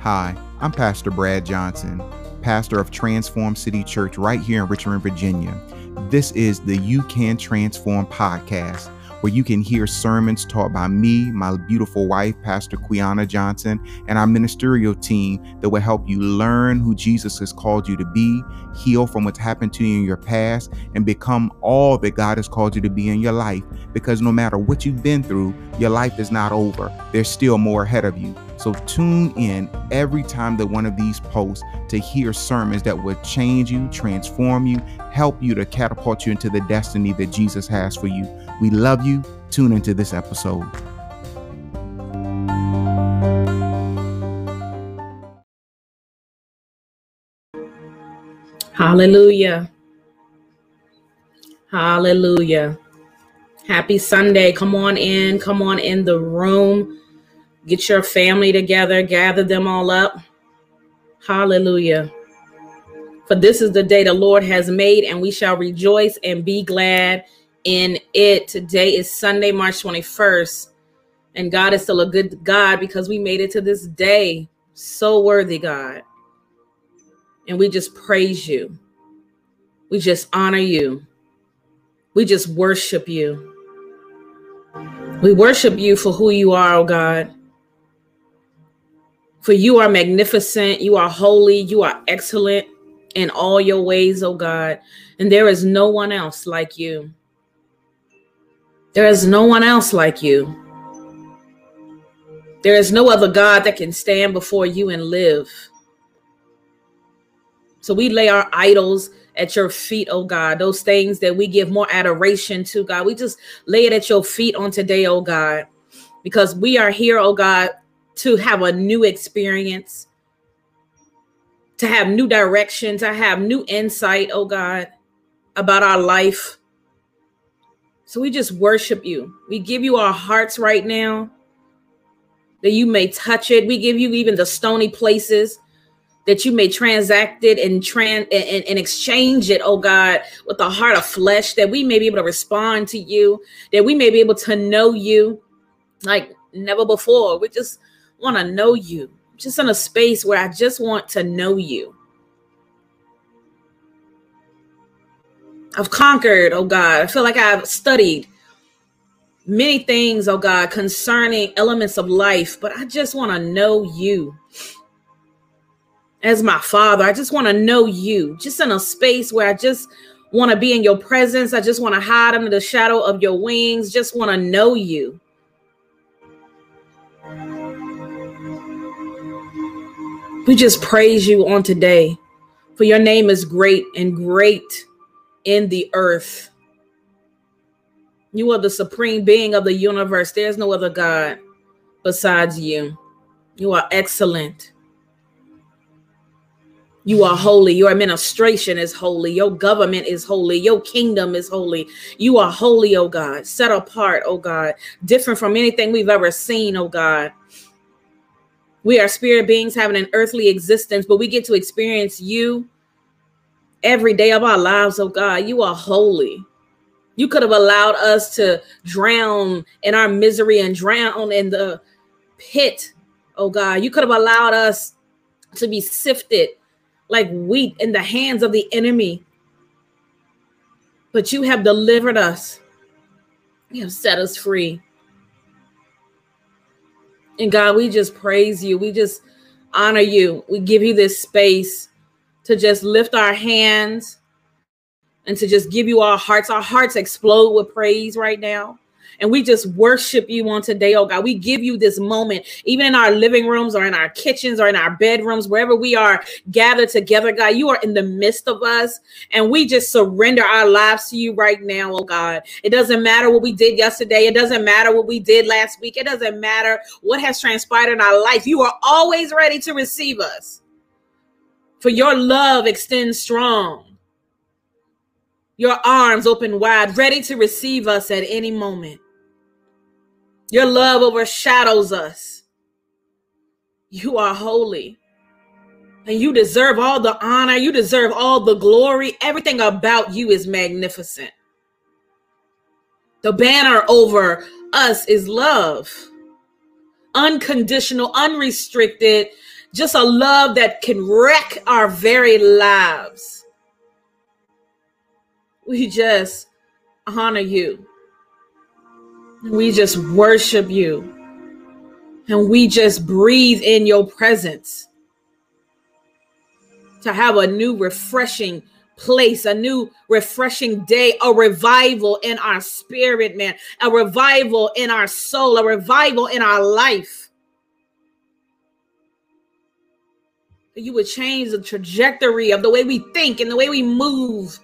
Hi, I'm Pastor Brad Johnson, pastor of Transform City Church right here in Richmond, Virginia. This is the You Can Transform podcast, where you can hear sermons taught by me, my beautiful wife, Pastor Quiana Johnson, and our ministerial team that will help you learn who Jesus has called you to be, heal from what's happened to you in your past, and become all that God has called you to be in your life. Because no matter what you've been through, your life is not over. There's still more ahead of you. So tune in every time that one of these posts to hear sermons that will change you, transform you, help you to catapult you into the destiny that Jesus has for you. We love you. Tune into this episode. Hallelujah. Hallelujah. Happy Sunday. Come on in. Come on in the room. Get your family together, gather them all up. Hallelujah. For this is the day the Lord has made, and we shall rejoice and be glad in it. Today is Sunday, March 21st, and God is still a good God because we made it to this day. So worthy, God. And we just praise you. We just honor you. We just worship you. We worship you for who you are, oh God. For you are magnificent, you are holy, you are excellent in all your ways, oh God. And there is no one else like you. There is no one else like you. There is no other God that can stand before you and live. So we lay our idols at your feet, oh God, those things that we give more adoration to, God. We just lay it at your feet on today, oh God, because we are here, oh God, to have a new experience, to have new direction, to have new insight, oh God, about our life. So we just worship you. We give you our hearts right now that you may touch it. We give you even the stony places that you may transact it and, trans and, and exchange it, oh God, with the heart of flesh, that we may be able to respond to you, that we may be able to know you like never before. We just want to know you, just in a space where I just want to know you. I've conquered, oh God. I feel like I've studied many things, oh God, concerning elements of life, but I just want to know you as my father. I just want to know you, just in a space where I just want to be in your presence. I just want to hide under the shadow of your wings, just want to know you. We just praise you on today, for your name is great and great in the earth. You are the supreme being of the universe. There's no other God besides you. You are excellent. You are holy. Your administration is holy. Your government is holy. Your kingdom is holy. You are holy, oh God, set apart, oh God, different from anything we've ever seen, oh God. We are spirit beings having an earthly existence, but we get to experience you every day of our lives. Oh God, you are holy. You could have allowed us to drown in our misery and drown in the pit. Oh God, you could have allowed us to be sifted like wheat in the hands of the enemy. But you have delivered us. You have set us free. And God, we just praise you. We just honor you. We give you this space to just lift our hands and to just give you our hearts. Our hearts explode with praise right now. And we just worship you on today, oh God. We give you this moment, even in our living rooms or in our kitchens or in our bedrooms, wherever we are gathered together, God. You are in the midst of us. And we just surrender our lives to you right now, oh God. It doesn't matter what we did yesterday. It doesn't matter what we did last week. It doesn't matter what has transpired in our life. You are always ready to receive us. For your love extends strong your arms open wide, ready to receive us at any moment. Your love overshadows us. You are holy. And you deserve all the honor. You deserve all the glory. Everything about you is magnificent. The banner over us is love. Unconditional, unrestricted, just a love that can wreck our very lives. We just honor you. We just worship you. And we just breathe in your presence to have a new, refreshing place, a new, refreshing day, a revival in our spirit, man, a revival in our soul, a revival in our life. You would change the trajectory of the way we think and the way we move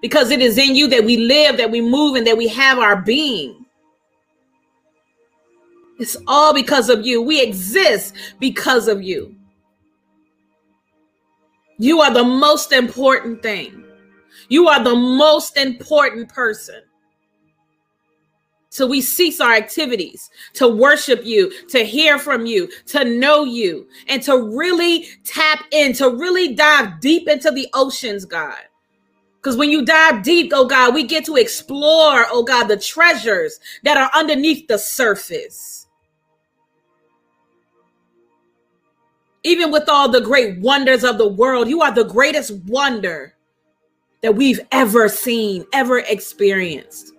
because it is in you that we live, that we move, and that we have our being. It's all because of you. We exist because of you. You are the most important thing. You are the most important person. So we cease our activities to worship you, to hear from you, to know you, and to really tap in, to really dive deep into the oceans, God. Because when you dive deep, oh God, we get to explore, oh God, the treasures that are underneath the surface. Even with all the great wonders of the world, you are the greatest wonder that we've ever seen, ever experienced.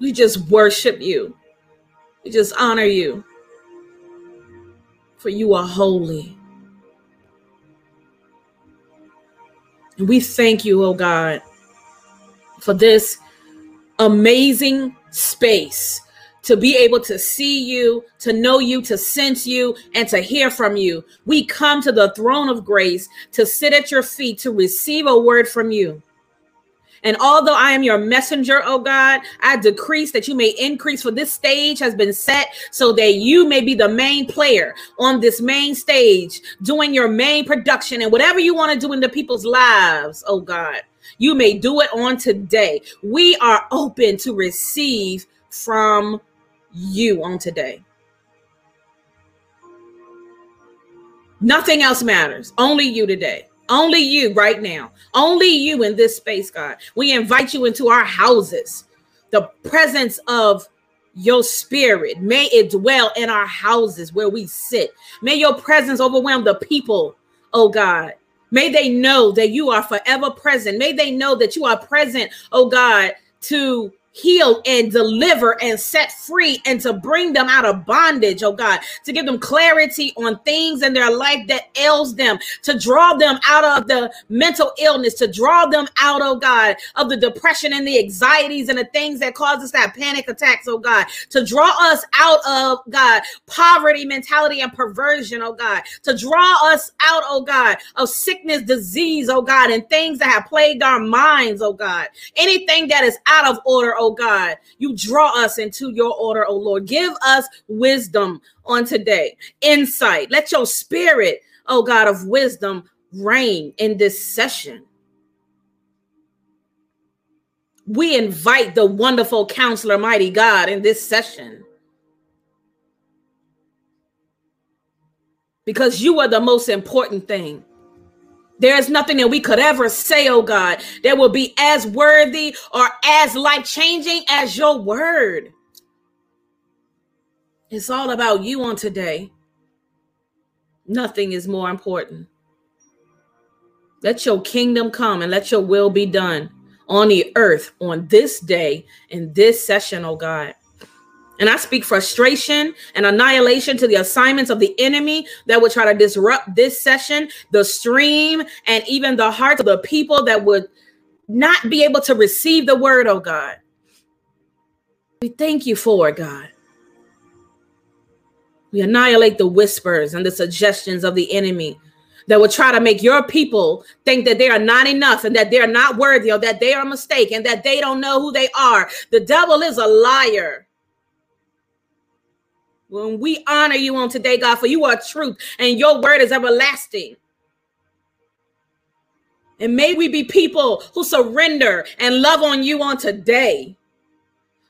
We just worship you. We just honor you. For you are holy. And we thank you, oh God, for this amazing space to be able to see you, to know you, to sense you, and to hear from you. We come to the throne of grace to sit at your feet to receive a word from you. And although I am your messenger, oh God, I decrease that you may increase, for this stage has been set so that you may be the main player on this main stage, doing your main production and whatever you want to do in the people's lives, oh God. You may do it on today. We are open to receive from you on today. Nothing else matters. Only you today. Only you right now. Only you in this space, God. We invite you into our houses. The presence of your spirit, may it dwell in our houses where we sit. May your presence overwhelm the people, oh God. May they know that you are forever present. May they know that you are present, oh God, to heal and deliver and set free and to bring them out of bondage, oh God, to give them clarity on things in their life that ails them, to draw them out of the mental illness, to draw them out, oh God, of the depression and the anxieties and the things that cause us panic attacks, oh God, to draw us out of, God, poverty mentality and perversion, oh God, to draw us out, oh God, of sickness, disease, oh God, and things that have plagued our minds, oh God, anything that is out of order, oh oh God. You draw us into your order, oh Lord. Give us wisdom on today, insight. Let your spirit, oh God, of wisdom reign in this session. We invite the wonderful counselor, mighty God, in this session. Because you are the most important thing. There is nothing that we could ever say, oh God, that will be as worthy or as life changing as your word. It's all about you on today. Nothing is more important. Let your kingdom come and let your will be done on the earth on this day in this session, oh God. And I speak frustration and annihilation to the assignments of the enemy that would try to disrupt this session, the stream, and even the hearts of the people that would not be able to receive the word, oh God. We thank you for it, God. We annihilate the whispers and the suggestions of the enemy that would try to make your people think that they are not enough and that they're not worthy or that they are mistaken, that they don't know who they are. The devil is a liar. When we honor you on today, God, for you are truth and your word is everlasting. And may we be people who surrender and love on you on today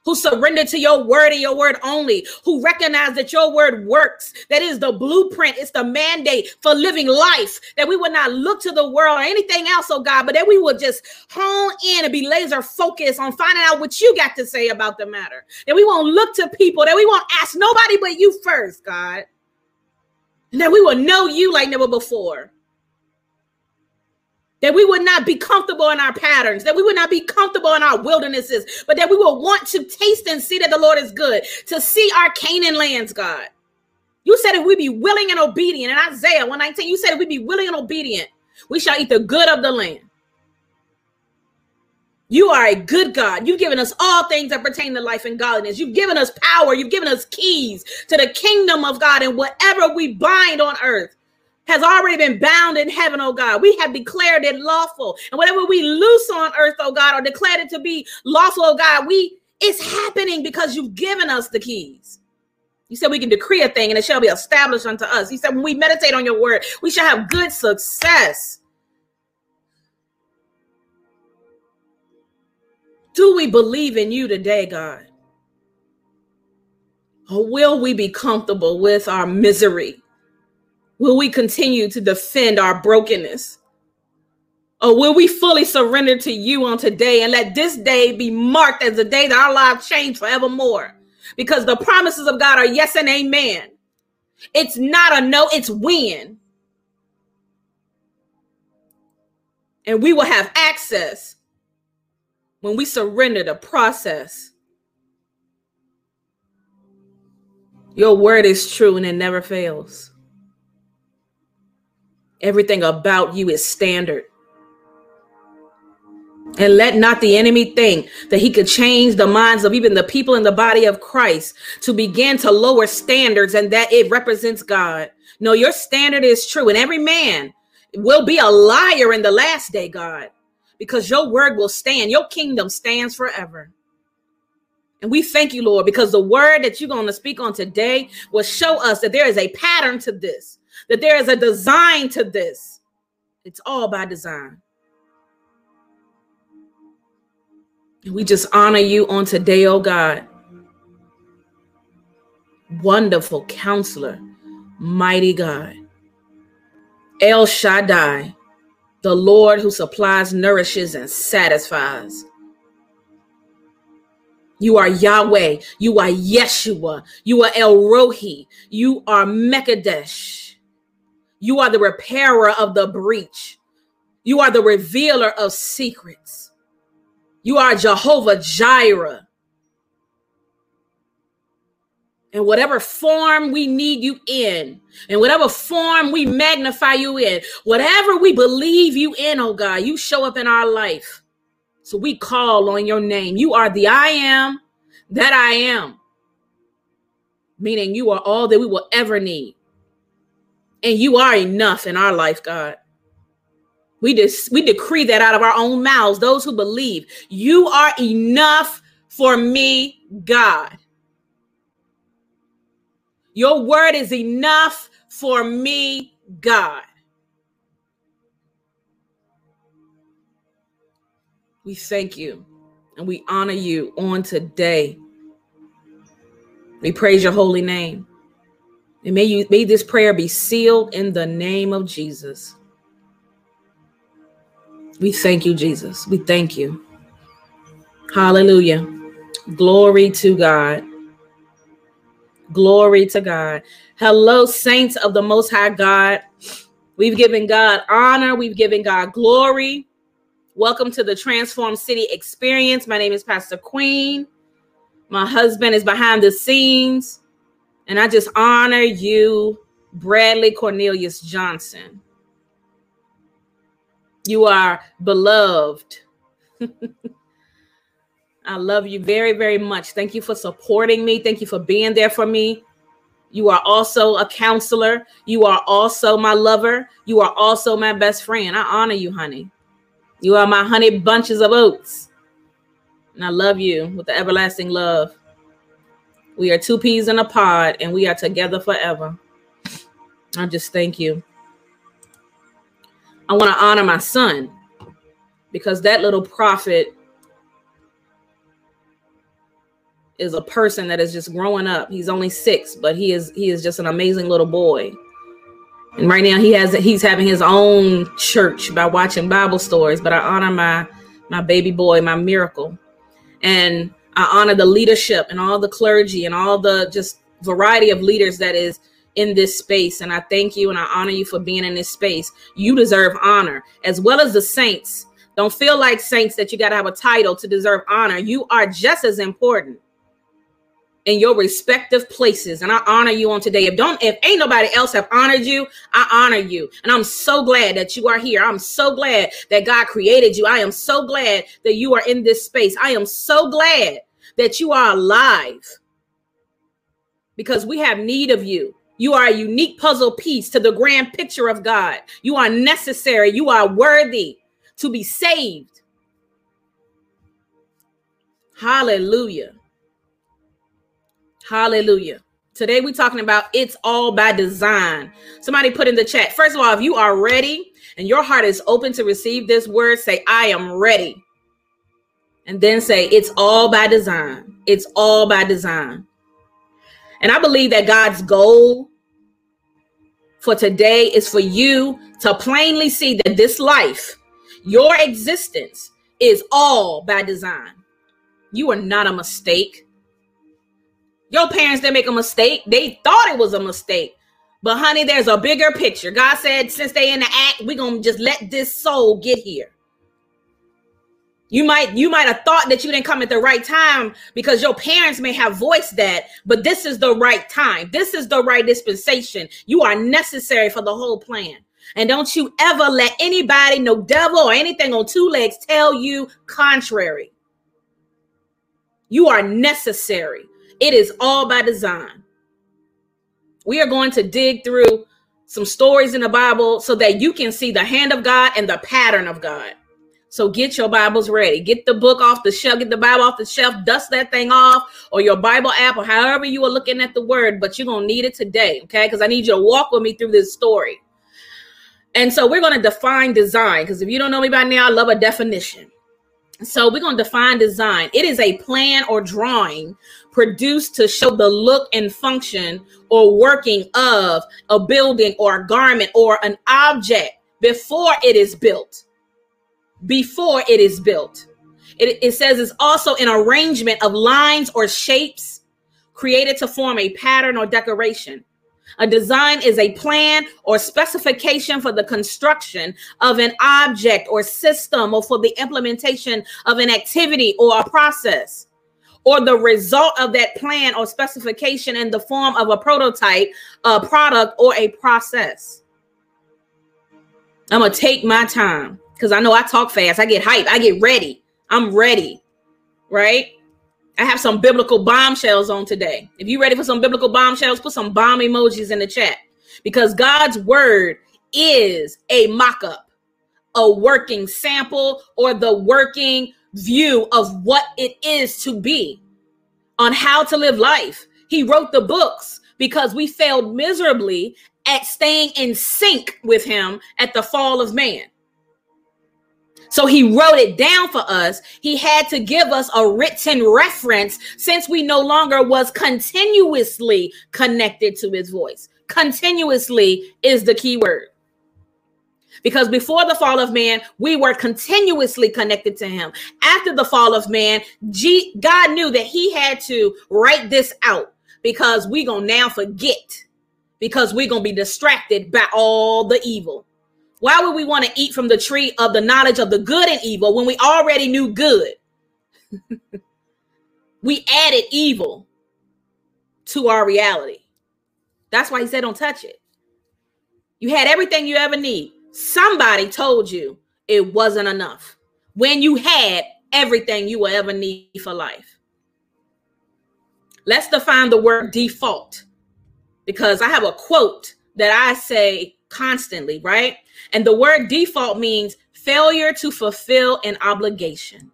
who surrender to your word and your word only, who recognize that your word works. That is the blueprint, it's the mandate for living life. That we would not look to the world or anything else, oh God, but that we would just hone in and be laser focused on finding out what you got to say about the matter. That we won't look to people, that we won't ask nobody but you first, God. And that we will know you like never before. That we would not be comfortable in our patterns, that we would not be comfortable in our wildernesses, but that we will want to taste and see that the Lord is good, to see our Canaan lands, God. You said if we be willing and obedient, in Isaiah 119, you said if we be willing and obedient, we shall eat the good of the land. You are a good God. You've given us all things that pertain to life and godliness. You've given us power. You've given us keys to the kingdom of God. And whatever we bind on earth has already been bound in heaven, oh God. We have declared it lawful. And whatever we loose on earth, oh God, or declared it to be lawful, oh God, we it's happening because you've given us the keys. You said we can decree a thing and it shall be established unto us. You said when we meditate on your word, we shall have good success. Do we believe in you today, God? Or will we be comfortable with our misery? Will we continue to defend our brokenness? Or will we fully surrender to you on today and let this day be marked as the day that our lives change forevermore? Because the promises of God are yes and amen. It's not a no, it's when. And we will have access when we surrender the process. Your word is true and it never fails. Everything about you is standard. And let not the enemy think that he could change the minds of even the people in the body of Christ to begin to lower standards and that it represents God. No, your standard is true. And every man will be a liar in the last day, God because your word will stand. Your kingdom stands forever. And we thank you, Lord, because the word that you're going to speak on today will show us that there is a pattern to this, that there is a design to this. It's all by design. And we just honor you on today, oh God. Wonderful counselor, mighty God. El Shaddai, the Lord who supplies, nourishes, and satisfies. You are Yahweh. You are Yeshua. You are El Rohi. You are Mekadesh. You are the repairer of the breach. You are the revealer of secrets. You are Jehovah Jireh. in whatever form we need you in, in whatever form we magnify you in, whatever we believe you in, oh God, you show up in our life. So we call on your name. You are the I am that I am, meaning you are all that we will ever need. And you are enough in our life, God. We just we decree that out of our own mouths, those who believe, you are enough for me, God. Your word is enough for me, God. We thank you and we honor you on today. We praise your holy name. And may you may this prayer be sealed in the name of Jesus. We thank you, Jesus. We thank you. Hallelujah. Glory to God. Glory to God. Hello, saints of the Most High God. We've given God honor, we've given God glory. Welcome to the Transform City experience. My name is Pastor Queen. My husband is behind the scenes, and I just honor you, Bradley Cornelius Johnson. You are beloved. I love you very, very much. Thank you for supporting me. Thank you for being there for me. You are also a counselor. You are also my lover. You are also my best friend. I honor you, honey. You are my honey bunches of oats. And I love you with the everlasting love. We are two peas in a pod and we are together forever. I just thank you. I want to honor my son because that little prophet is a person that is just growing up. He's only six, but he is he is just an amazing little boy. And right now he has he's having his own church by watching Bible stories. But I honor my my baby boy, my miracle, and I honor the leadership and all the clergy and all the just variety of leaders that is in this space. And I thank you and I honor you for being in this space. You deserve honor as well as the saints. Don't feel like saints that you got to have a title to deserve honor. You are just as important in your respective places. And I honor you on today. If don't if ain't nobody else have honored you, I honor you. And I'm so glad that you are here. I'm so glad that God created you. I am so glad that you are in this space. I am so glad that you are alive because we have need of you. You are a unique puzzle piece to the grand picture of God. You are necessary. You are worthy to be saved. Hallelujah. Hallelujah. Today we're talking about it's all by design. Somebody put in the chat. First of all, if you are ready and your heart is open to receive this word, say, I am ready. And then say, it's all by design. It's all by design. And I believe that God's goal for today is for you to plainly see that this life, your existence, is all by design. You are not a mistake. Your parents didn't make a mistake. They thought it was a mistake. But honey, there's a bigger picture. God said, since they in the act, we're gonna just let this soul get here. You might you might have thought that you didn't come at the right time because your parents may have voiced that, but this is the right time. This is the right dispensation. You are necessary for the whole plan. And don't you ever let anybody, no devil or anything on two legs tell you contrary. You are necessary. It is all by design. We are going to dig through some stories in the Bible so that you can see the hand of God and the pattern of God. So get your Bibles ready. Get the book off the shelf, get the Bible off the shelf, dust that thing off, or your Bible app, or however you are looking at the word, but you're going to need it today, okay? Because I need you to walk with me through this story. And so we're going to define design because if you don't know me by now, I love a definition. So we're going to define design. It is a plan or drawing produced to show the look and function or working of a building or a garment or an object before it is built. Before it is built. It, it says it's also an arrangement of lines or shapes created to form a pattern or decoration. A design is a plan or specification for the construction of an object or system or for the implementation of an activity or a process or the result of that plan or specification in the form of a prototype, a product, or a process. I'm going to take my time because I know I talk fast. I get hype. I get ready. I'm ready. Right? I have some biblical bombshells on today. If you're ready for some biblical bombshells, put some bomb emojis in the chat because God's word is a mock up, a working sample, or the working view of what it is to be on how to live life. He wrote the books because we failed miserably at staying in sync with him at the fall of man. So he wrote it down for us. He had to give us a written reference since we no longer was continuously connected to his voice. Continuously is the key word. Because before the fall of man, we were continuously connected to him. After the fall of man, G- God knew that he had to write this out because we going to now forget because we're going to be distracted by all the evil. Why would we want to eat from the tree of the knowledge of the good and evil when we already knew good? we added evil to our reality. That's why he said, don't touch it. You had everything you ever need. Somebody told you it wasn't enough when you had everything you will ever need for life. Let's define the word default because I have a quote that I say constantly, right? And the word default means failure to fulfill an obligation.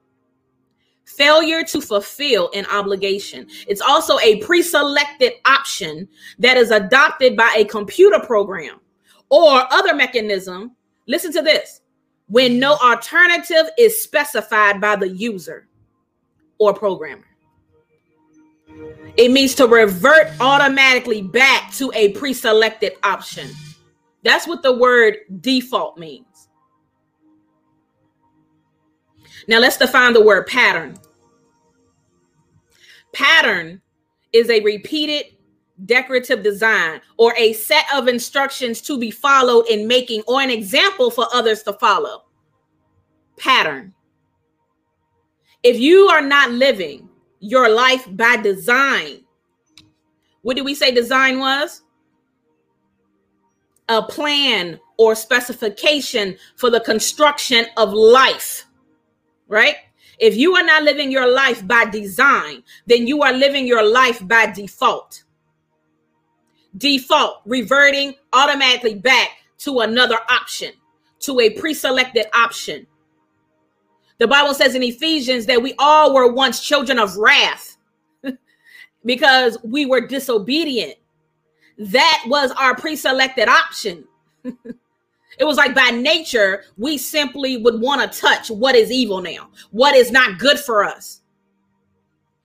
Failure to fulfill an obligation. It's also a pre selected option that is adopted by a computer program or other mechanism. Listen to this when no alternative is specified by the user or programmer. It means to revert automatically back to a pre selected option. That's what the word default means. Now let's define the word pattern. Pattern is a repeated decorative design, or a set of instructions to be followed in making, or an example for others to follow. Pattern. If you are not living your life by design, what did we say design was? A plan or specification for the construction of life, right? If you are not living your life by design, then you are living your life by default. Default, reverting automatically back to another option, to a pre selected option. The Bible says in Ephesians that we all were once children of wrath because we were disobedient. That was our pre selected option. It was like by nature, we simply would want to touch what is evil now, what is not good for us.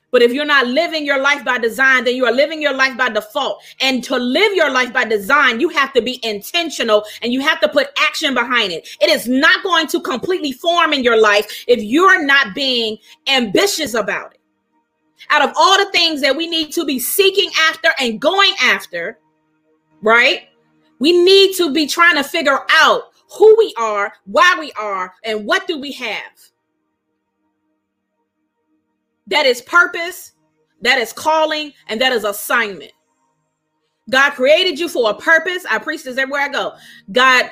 But if you're not living your life by design, then you are living your life by default. And to live your life by design, you have to be intentional and you have to put action behind it. It is not going to completely form in your life if you're not being ambitious about it. Out of all the things that we need to be seeking after and going after, right? We need to be trying to figure out who we are, why we are, and what do we have. That is purpose, that is calling, and that is assignment. God created you for a purpose. I preach this everywhere I go. God,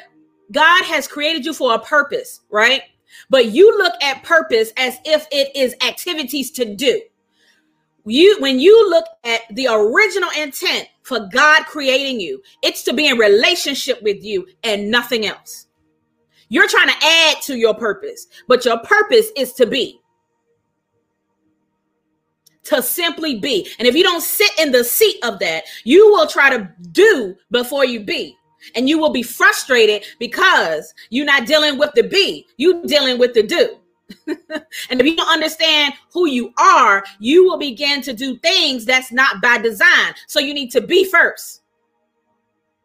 God has created you for a purpose, right? But you look at purpose as if it is activities to do you when you look at the original intent for God creating you, it's to be in relationship with you and nothing else. You're trying to add to your purpose, but your purpose is to be. To simply be. And if you don't sit in the seat of that, you will try to do before you be. And you will be frustrated because you're not dealing with the be, you dealing with the do. and if you don't understand who you are, you will begin to do things that's not by design. So you need to be first,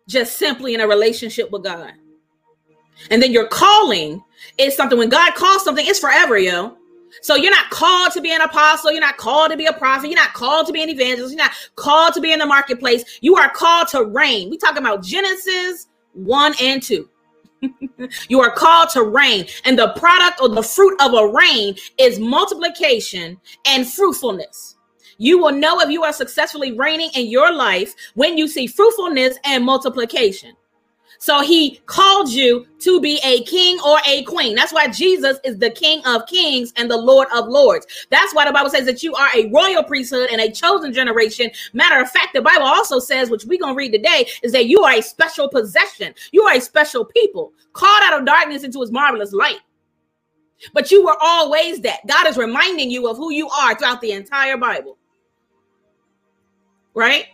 just simply in a relationship with God. And then your calling is something when God calls something, it's forever, yo. So you're not called to be an apostle, you're not called to be a prophet, you're not called to be an evangelist, you're not called to be in the marketplace. You are called to reign. We talking about Genesis 1 and 2 you are called to reign, and the product or the fruit of a reign is multiplication and fruitfulness. You will know if you are successfully reigning in your life when you see fruitfulness and multiplication. So he called you to be a king or a queen. That's why Jesus is the king of kings and the lord of lords. That's why the Bible says that you are a royal priesthood and a chosen generation. Matter of fact, the Bible also says, which we're going to read today, is that you are a special possession. You are a special people called out of darkness into his marvelous light. But you were always that. God is reminding you of who you are throughout the entire Bible. Right?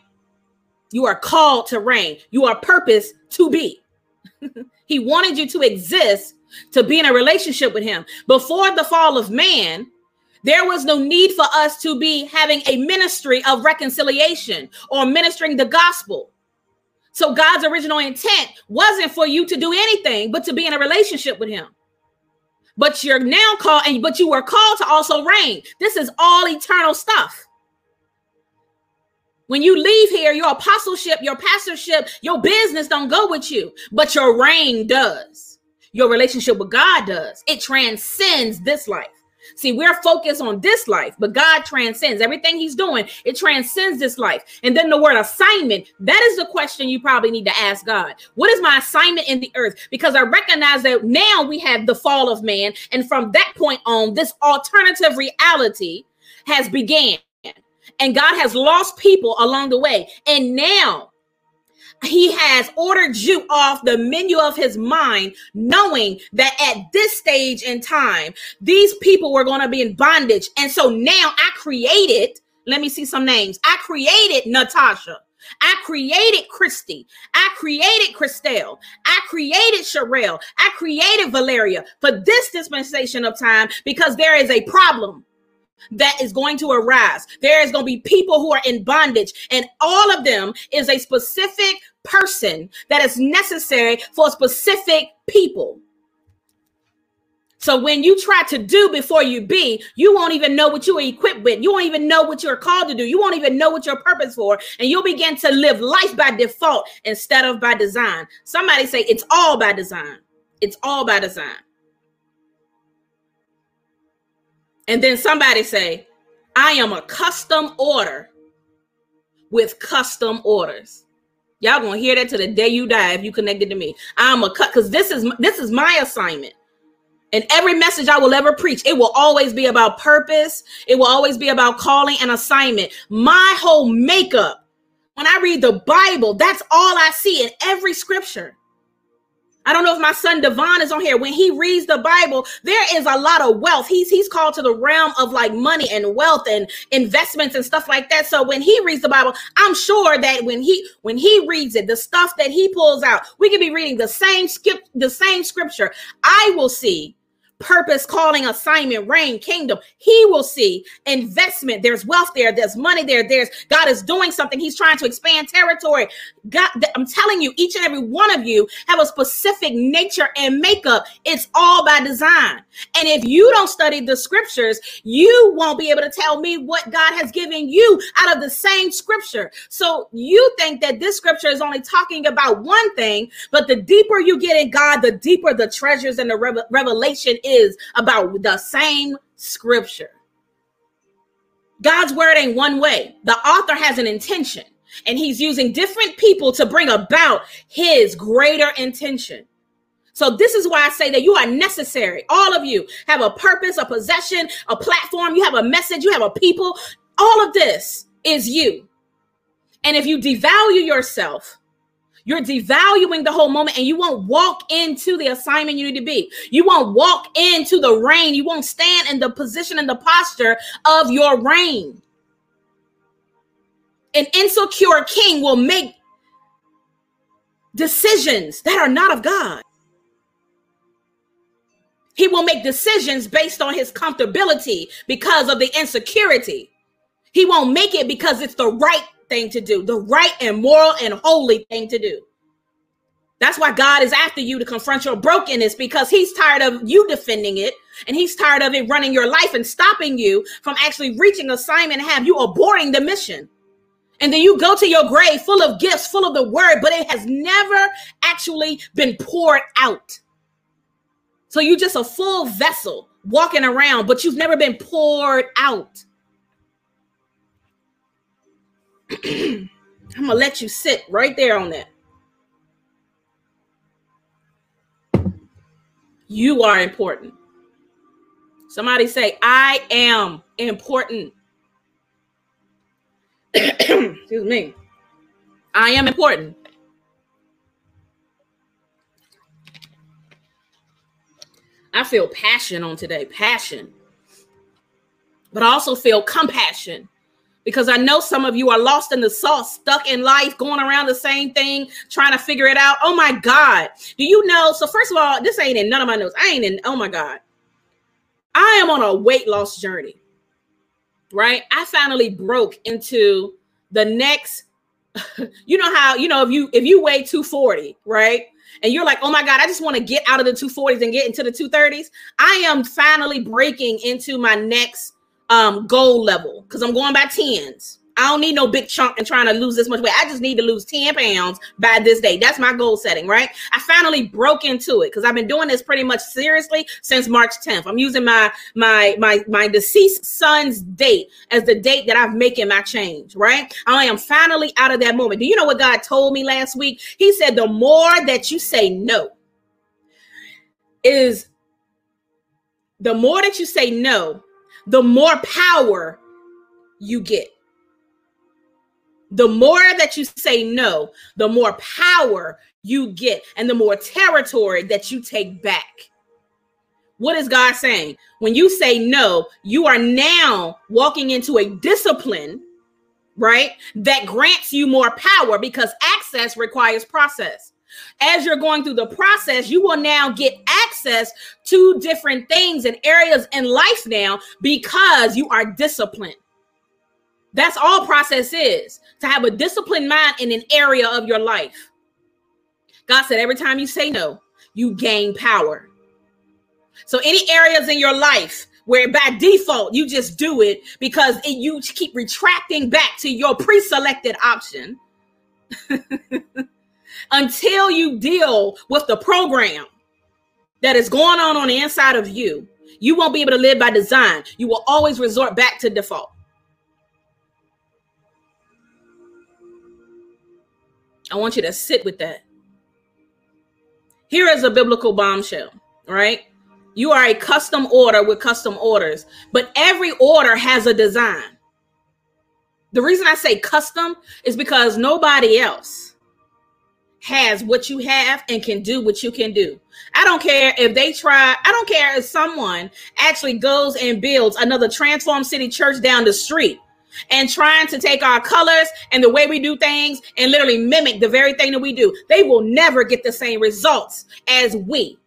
You are called to reign. You are purpose to be. he wanted you to exist to be in a relationship with him. Before the fall of man, there was no need for us to be having a ministry of reconciliation or ministering the gospel. So God's original intent wasn't for you to do anything but to be in a relationship with him. But you're now called and but you were called to also reign. This is all eternal stuff. When you leave here, your apostleship, your pastorship, your business don't go with you, but your reign does. Your relationship with God does. It transcends this life. See, we're focused on this life, but God transcends everything He's doing. It transcends this life. And then the word assignment, that is the question you probably need to ask God. What is my assignment in the earth? Because I recognize that now we have the fall of man. And from that point on, this alternative reality has began and God has lost people along the way. And now he has ordered you off the menu of his mind, knowing that at this stage in time, these people were going to be in bondage. And so now I created, let me see some names. I created Natasha. I created Christy. I created Christelle. I created Sherelle. I created Valeria for this dispensation of time because there is a problem that is going to arise. There is going to be people who are in bondage, and all of them is a specific person that is necessary for specific people. So when you try to do before you be, you won't even know what you are equipped with. You won't even know what you're called to do. You won't even know what your purpose for, and you'll begin to live life by default instead of by design. Somebody say it's all by design. It's all by design. And then somebody say, I am a custom order with custom orders. Y'all gonna hear that to the day you die if you connected to me. I'm a cut because this is this is my assignment. And every message I will ever preach, it will always be about purpose. It will always be about calling and assignment. My whole makeup, when I read the Bible, that's all I see in every scripture. I don't know if my son Devon is on here. When he reads the Bible, there is a lot of wealth. He's he's called to the realm of like money and wealth and investments and stuff like that. So when he reads the Bible, I'm sure that when he when he reads it, the stuff that he pulls out, we could be reading the same skip the same scripture. I will see purpose, calling, assignment, reign, kingdom. He will see investment. There's wealth there. There's money there. There's God is doing something. He's trying to expand territory. God, I'm telling you, each and every one of you have a specific nature and makeup. It's all by design. And if you don't study the scriptures, you won't be able to tell me what God has given you out of the same scripture. So you think that this scripture is only talking about one thing, but the deeper you get in God, the deeper the treasures and the revelation is about the same scripture. God's word ain't one way. The author has an intention, and he's using different people to bring about his greater intention. So, this is why I say that you are necessary. All of you have a purpose, a possession, a platform, you have a message, you have a people. All of this is you. And if you devalue yourself, you're devaluing the whole moment and you won't walk into the assignment you need to be. You won't walk into the reign. You won't stand in the position and the posture of your reign. An insecure king will make decisions that are not of God. He will make decisions based on his comfortability because of the insecurity. He won't make it because it's the right thing to do, the right and moral and holy thing to do. That's why God is after you to confront your brokenness because he's tired of you defending it and he's tired of it running your life and stopping you from actually reaching assignment and have you aborting the mission. And then you go to your grave full of gifts, full of the word, but it has never actually been poured out. So you're just a full vessel walking around, but you've never been poured out. I'm gonna let you sit right there on that. You are important. Somebody say, I am important. Excuse me. I am important. I feel passion on today, passion, but I also feel compassion because I know some of you are lost in the sauce, stuck in life, going around the same thing, trying to figure it out. Oh my God. Do you know? So, first of all, this ain't in none of my notes. I ain't in, oh my God. I am on a weight loss journey, right? I finally broke into the next, you know how, you know, if you if you weigh 240, right? And you're like, oh my God, I just want to get out of the 240s and get into the 230s. I am finally breaking into my next um goal level because I'm going by tens. I don't need no big chunk and trying to lose this much weight. I just need to lose 10 pounds by this day. That's my goal setting, right? I finally broke into it because I've been doing this pretty much seriously since March 10th. I'm using my my my my deceased son's date as the date that I'm making my change, right? I am finally out of that moment. Do you know what God told me last week? He said, the more that you say no, is the more that you say no, the more power you get. The more that you say no, the more power you get, and the more territory that you take back. What is God saying? When you say no, you are now walking into a discipline, right? That grants you more power because access requires process as you're going through the process, you will now get access to different things and areas in life now because you are disciplined. That's all process is to have a disciplined mind in an area of your life. God said, every time you say no, you gain power. So, any areas in your life where by default you just do it because it, you keep retracting back to your pre selected option until you deal with the program that is going on on the inside of you, you won't be able to live by design. You will always resort back to default. I want you to sit with that. Here is a biblical bombshell, right? You are a custom order with custom orders, but every order has a design. The reason I say custom is because nobody else has what you have and can do what you can do. I don't care if they try, I don't care if someone actually goes and builds another Transform City church down the street and trying to take our colors and the way we do things and literally mimic the very thing that we do. They will never get the same results as we.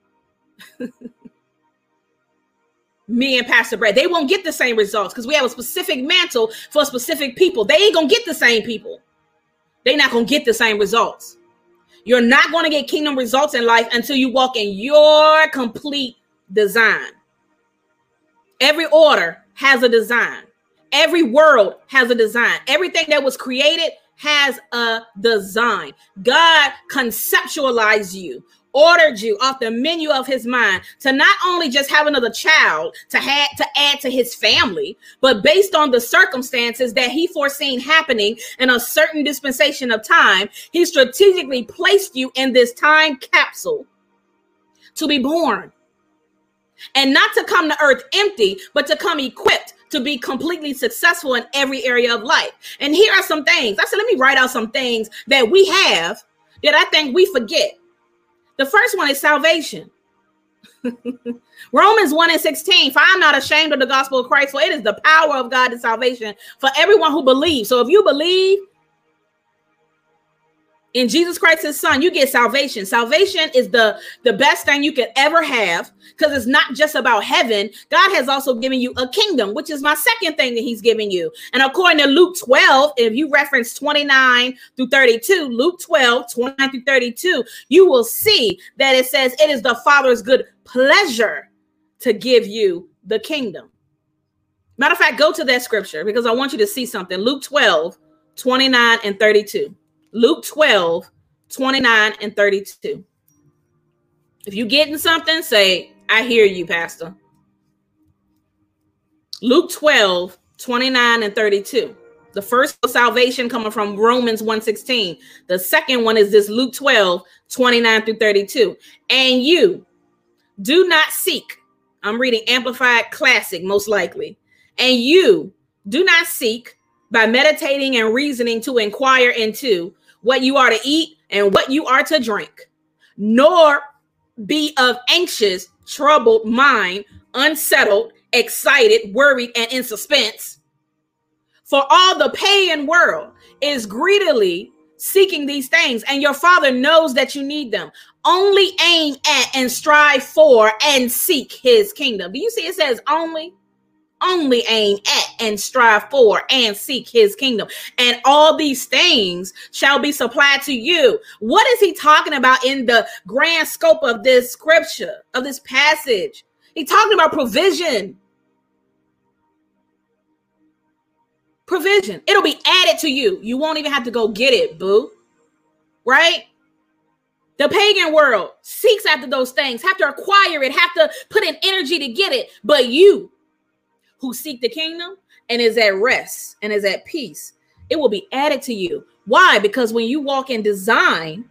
me and Pastor Brad. They won't get the same results because we have a specific mantle for specific people. They ain't gonna get the same people. They're not gonna get the same results. You're not gonna get kingdom results in life until you walk in your complete design. Every order has a design. Every world has a design. Everything that was created has a design. God conceptualized you ordered you off the menu of his mind to not only just have another child to have to add to his family, but based on the circumstances that he foreseen happening in a certain dispensation of time, he strategically placed you in this time capsule to be born. And not to come to earth empty, but to come equipped to be completely successful in every area of life. And here are some things. I said, let me write out some things that we have that I think we forget the first one is salvation. Romans 1 and 16, for I'm not ashamed of the gospel of Christ, for it is the power of God to salvation for everyone who believes. So if you believe, in Jesus Christ, his son, you get salvation. Salvation is the, the best thing you could ever have because it's not just about heaven. God has also given you a kingdom, which is my second thing that he's giving you. And according to Luke 12, if you reference 29 through 32, Luke 12, 29 through 32, you will see that it says it is the Father's good pleasure to give you the kingdom. Matter of fact, go to that scripture because I want you to see something. Luke 12, 29 and 32. Luke 12, 29 and 32. If you getting something, say, I hear you, Pastor. Luke 12, 29 and 32. The first salvation coming from Romans 1:16. The second one is this Luke 12, 29 through 32. And you do not seek. I'm reading Amplified Classic, most likely. And you do not seek by meditating and reasoning to inquire into what you are to eat and what you are to drink, nor be of anxious, troubled mind, unsettled, excited, worried, and in suspense. For all the pagan world is greedily seeking these things, and your father knows that you need them. Only aim at and strive for and seek his kingdom. Do you see it says only? Only aim at and strive for and seek his kingdom. And all these things shall be supplied to you. What is he talking about in the grand scope of this scripture, of this passage? He's talking about provision. Provision. It'll be added to you. You won't even have to go get it, boo. Right? The pagan world seeks after those things, have to acquire it, have to put in energy to get it. But you, who seek the kingdom and is at rest and is at peace, it will be added to you. Why? Because when you walk in design,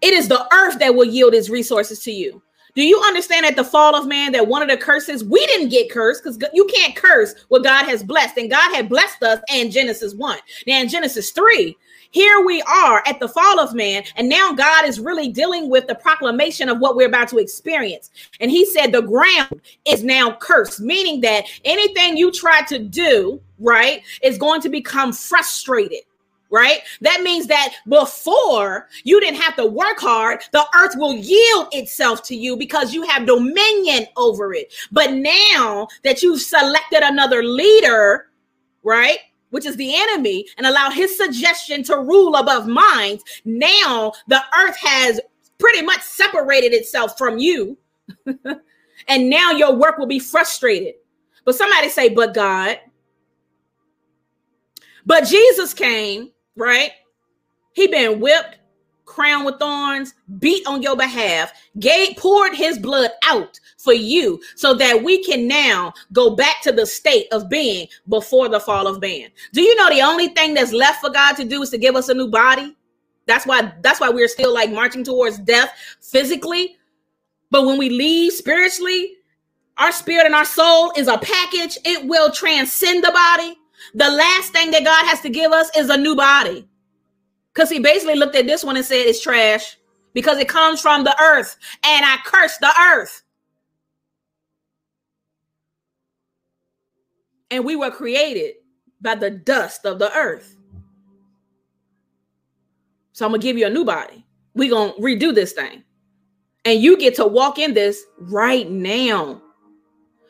it is the earth that will yield its resources to you. Do you understand at the fall of man that one of the curses we didn't get cursed because you can't curse what God has blessed, and God had blessed us in Genesis 1. Now, in Genesis 3, here we are at the fall of man, and now God is really dealing with the proclamation of what we're about to experience. And He said the ground is now cursed, meaning that anything you try to do, right, is going to become frustrated right? That means that before you didn't have to work hard, the earth will yield itself to you because you have dominion over it. But now that you've selected another leader, right? Which is the enemy, and allow his suggestion to rule above minds, now the earth has pretty much separated itself from you, and now your work will be frustrated. But somebody say, but God. But Jesus came, right? He been whipped, crowned with thorns, beat on your behalf, gave poured his blood out for you so that we can now go back to the state of being before the fall of man. Do you know the only thing that's left for God to do is to give us a new body? That's why that's why we're still like marching towards death physically. But when we leave spiritually, our spirit and our soul is a package. It will transcend the body. The last thing that God has to give us is a new body. Because he basically looked at this one and said it's trash because it comes from the earth. And I curse the earth. And we were created by the dust of the earth. So I'm to give you a new body. We're going to redo this thing. And you get to walk in this right now.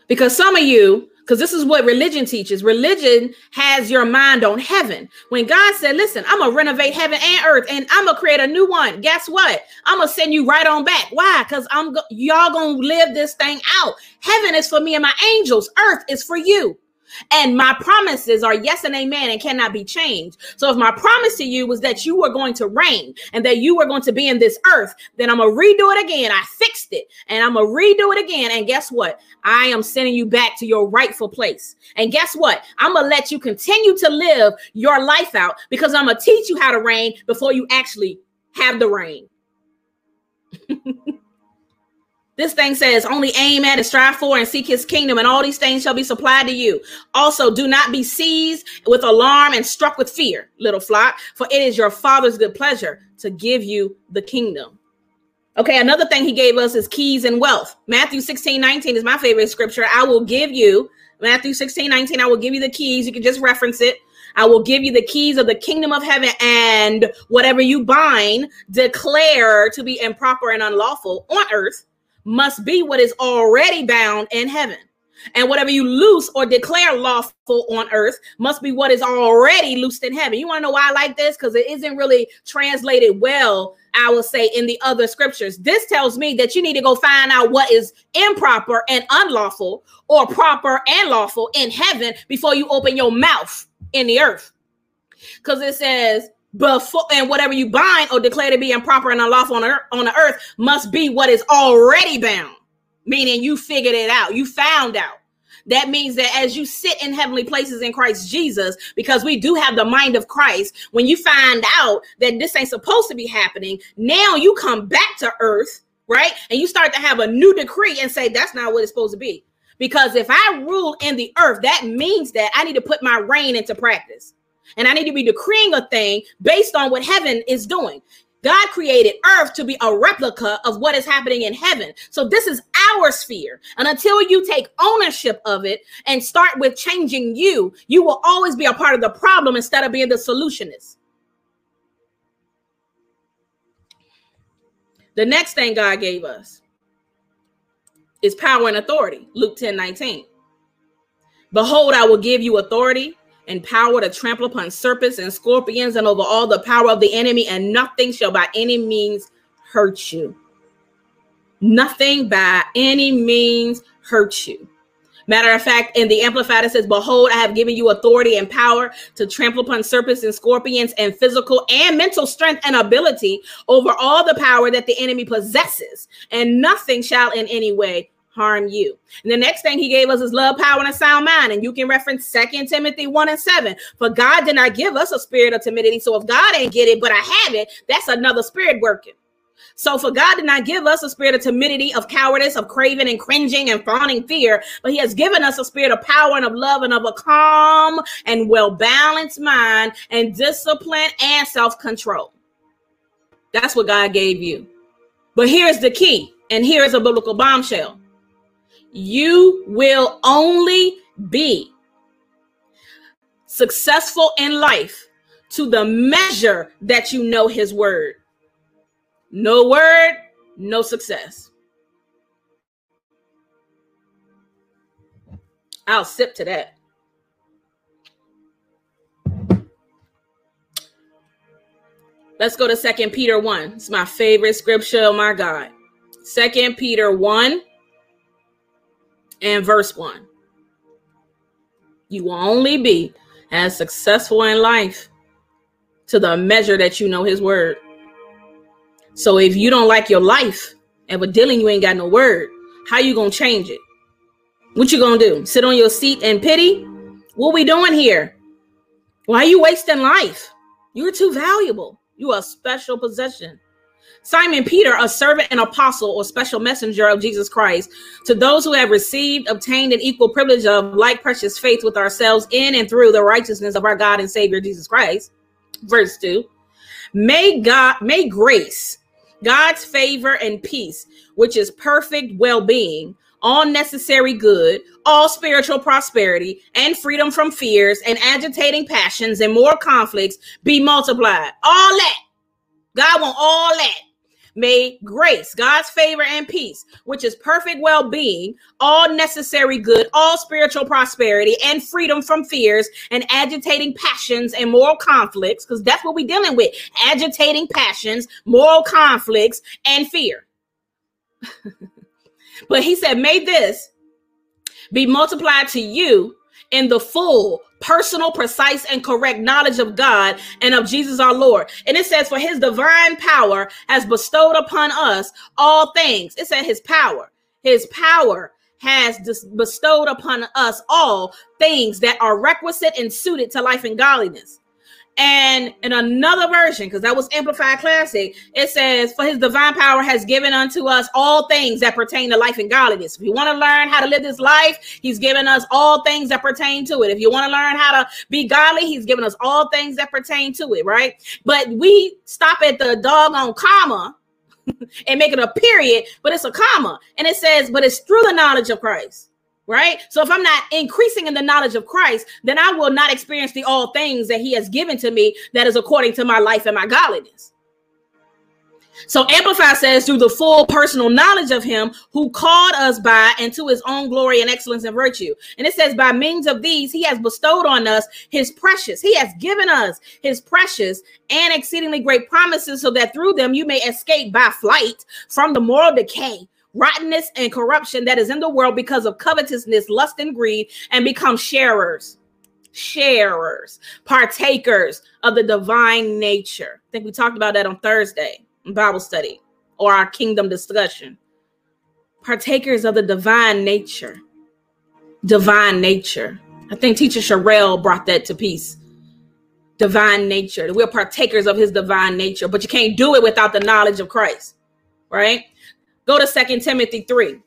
Because some of you, because this is what religion teaches. Religion has your mind on heaven. When God said, Listen, I'm gonna renovate heaven and earth and I'm gonna create a new one. Guess what? I'm gonna send you right on back. Why? Because I'm go- y'all gonna live this thing out. Heaven is for me and my angels, earth is for you. And my promises are yes and amen and cannot be changed. So if my promise to you was that you were going to reign and that you were going to be in this earth, then I'm going to redo it again. I fixed it and I'm going to redo it again. And guess what? I am sending you back to your rightful place. And guess what? I'm going to let you continue to live your life out because I'm going to teach you how to reign before you actually have the reign. This thing says, only aim at and strive for and seek his kingdom, and all these things shall be supplied to you. Also, do not be seized with alarm and struck with fear, little flock, for it is your father's good pleasure to give you the kingdom. Okay, another thing he gave us is keys and wealth. Matthew 16, 19 is my favorite scripture. I will give you, Matthew 16, 19, I will give you the keys. You can just reference it. I will give you the keys of the kingdom of heaven, and whatever you bind, declare to be improper and unlawful on earth must be what is already bound in heaven. And whatever you loose or declare lawful on earth must be what is already loosed in heaven. You want to know why I like this? Because it isn't really translated well, I will say, in the other scriptures. This tells me that you need to go find out what is improper and unlawful or proper and lawful in heaven before you open your mouth in the earth. Because it says, before and whatever you bind or declare to be improper and unlawful on, earth, on the earth must be what is already bound meaning you figured it out you found out that means that as you sit in heavenly places in Christ Jesus, because we do have the mind of Christ, when you find out that this ain't supposed to be happening, now you come back to earth, right? And you start to have a new decree and say, that's not what it's supposed to be. Because if I rule in the earth, that means that I need to put my reign into practice. And I need to be decreeing a thing based on what heaven is doing. God created earth to be a replica of what is happening in heaven. So this is our sphere. And until you take ownership of it and start with changing you, you will always be a part of the problem instead of being the solutionist. The next thing God gave us is power and authority. Luke 10 19. Behold, I will give you authority and power to trample upon serpents and scorpions and over all the power of the enemy, and nothing shall by any means hurt you. Nothing by any means hurt you. Matter of fact, in the Amplified, it says, Behold, I have given you authority and power to trample upon serpents and scorpions and physical and mental strength and ability over all the power that the enemy possesses, and nothing shall in any way harm you. And the next thing he gave us is love, power, and a sound mind. And you can reference Second Timothy 1 and 7. For God did not give us a spirit of timidity. So if God ain't get it, but I have it, that's another spirit working. So for God did not give us a spirit of timidity, of cowardice, of craving and cringing and fawning fear, but he has given us a spirit of power and of love and of a calm and well-balanced mind and discipline and self-control. That's what God gave you. But here's the key, and here's a biblical bombshell you will only be successful in life to the measure that you know his word. No word, no success. I'll sip to that. Let's go to Second Peter 1. It's my favorite scripture. Oh my God. Second Peter 1 and verse 1. You will only be as successful in life to the measure that you know his word. So if you don't like your life, evidently you ain't got no word, how you gonna change it? What you gonna do? Sit on your seat and pity? What we doing here? Why are you wasting life? You're too valuable. You are a special possession. Simon Peter, a servant and apostle or special messenger of Jesus Christ, to those who have received, obtained an equal privilege of like precious faith with ourselves in and through the righteousness of our God and Savior Jesus Christ. Verse 2. May God, may grace, God's favor and peace, which is perfect well-being, all necessary good, all spiritual prosperity, and freedom from fears and agitating passions and more conflicts be multiplied. All that. God want all that May grace, God's favor and peace, which is perfect well being, all necessary good, all spiritual prosperity, and freedom from fears and agitating passions and moral conflicts, because that's what we're dealing with agitating passions, moral conflicts, and fear. but he said, May this be multiplied to you in the full personal, precise, and correct knowledge of God and of Jesus our Lord. And it says, For his divine power has bestowed upon us all things. It said his power, his power has bestowed upon us all things that are requisite and suited to life and godliness. And in another version, because that was Amplified Classic, it says, For his divine power has given unto us all things that pertain to life and godliness. If you want to learn how to live this life, he's given us all things that pertain to it. If you want to learn how to be godly, he's given us all things that pertain to it, right? But we stop at the doggone comma and make it a period, but it's a comma. And it says, But it's through the knowledge of Christ right? So if I'm not increasing in the knowledge of Christ, then I will not experience the all things that he has given to me that is according to my life and my godliness. So Amplify says through the full personal knowledge of him who called us by and to his own glory and excellence and virtue. And it says by means of these he has bestowed on us his precious. He has given us his precious and exceedingly great promises so that through them you may escape by flight from the moral decay rottenness and corruption that is in the world because of covetousness, lust, and greed, and become sharers, sharers, partakers of the divine nature. I think we talked about that on Thursday in Bible study or our kingdom discussion. Partakers of the divine nature. Divine nature. I think teacher Sherelle brought that to peace. Divine nature. We're partakers of his divine nature, but you can't do it without the knowledge of Christ, right? Go to Second Timothy 3.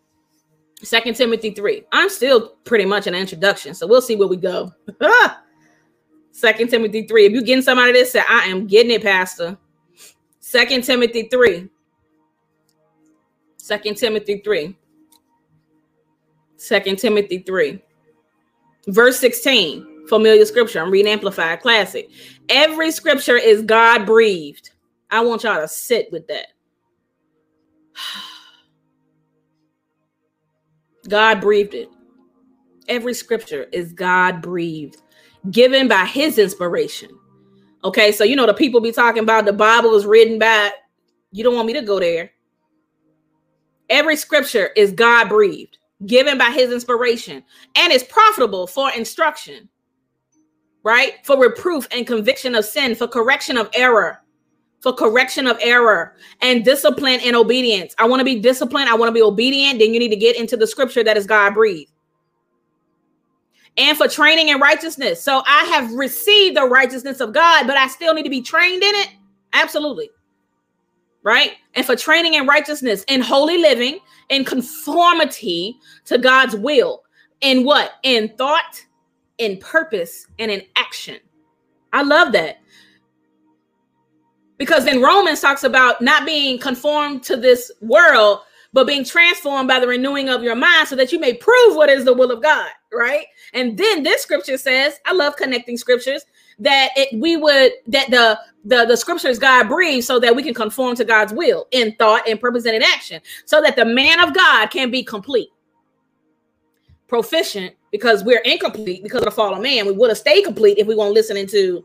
Second Timothy 3. I'm still pretty much an introduction, so we'll see where we go. Second Timothy 3. If you're getting some out of this, say, I am getting it, Pastor. Second Timothy 3. Second Timothy 3. Second Timothy 3. Verse 16. Familiar scripture. I'm reading Amplified Classic. Every scripture is God breathed. I want y'all to sit with that. God breathed it. Every scripture is God breathed, given by his inspiration. Okay, so you know the people be talking about the Bible is written by, you don't want me to go there. Every scripture is God breathed, given by his inspiration, and is profitable for instruction, right? For reproof and conviction of sin, for correction of error, for correction of error and discipline and obedience. I want to be disciplined. I want to be obedient. Then you need to get into the scripture that is God breathed. And for training in righteousness. So I have received the righteousness of God, but I still need to be trained in it. Absolutely. Right. And for training in righteousness, in holy living, in conformity to God's will. In what? In thought, in purpose, and in action. I love that because then Romans talks about not being conformed to this world, but being transformed by the renewing of your mind so that you may prove what is the will of God, right? And then this scripture says, I love connecting scriptures that it we would that the the the scriptures God breathed so that we can conform to God's will in thought and purpose and in action so that the man of God can be complete proficient because we're incomplete because of the fall of man we would have stayed complete if we weren't listening to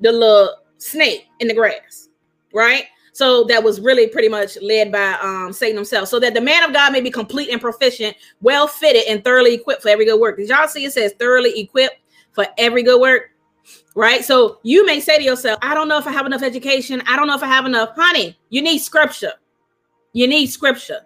the little snake in the grass, right? So that was really pretty much led by um, Satan himself. So that the man of God may be complete and proficient, well fitted, and thoroughly equipped for every good work. Did y'all see it says thoroughly equipped for every good work? Right. So you may say to yourself, I don't know if I have enough education. I don't know if I have enough. Honey, you need scripture. You need scripture.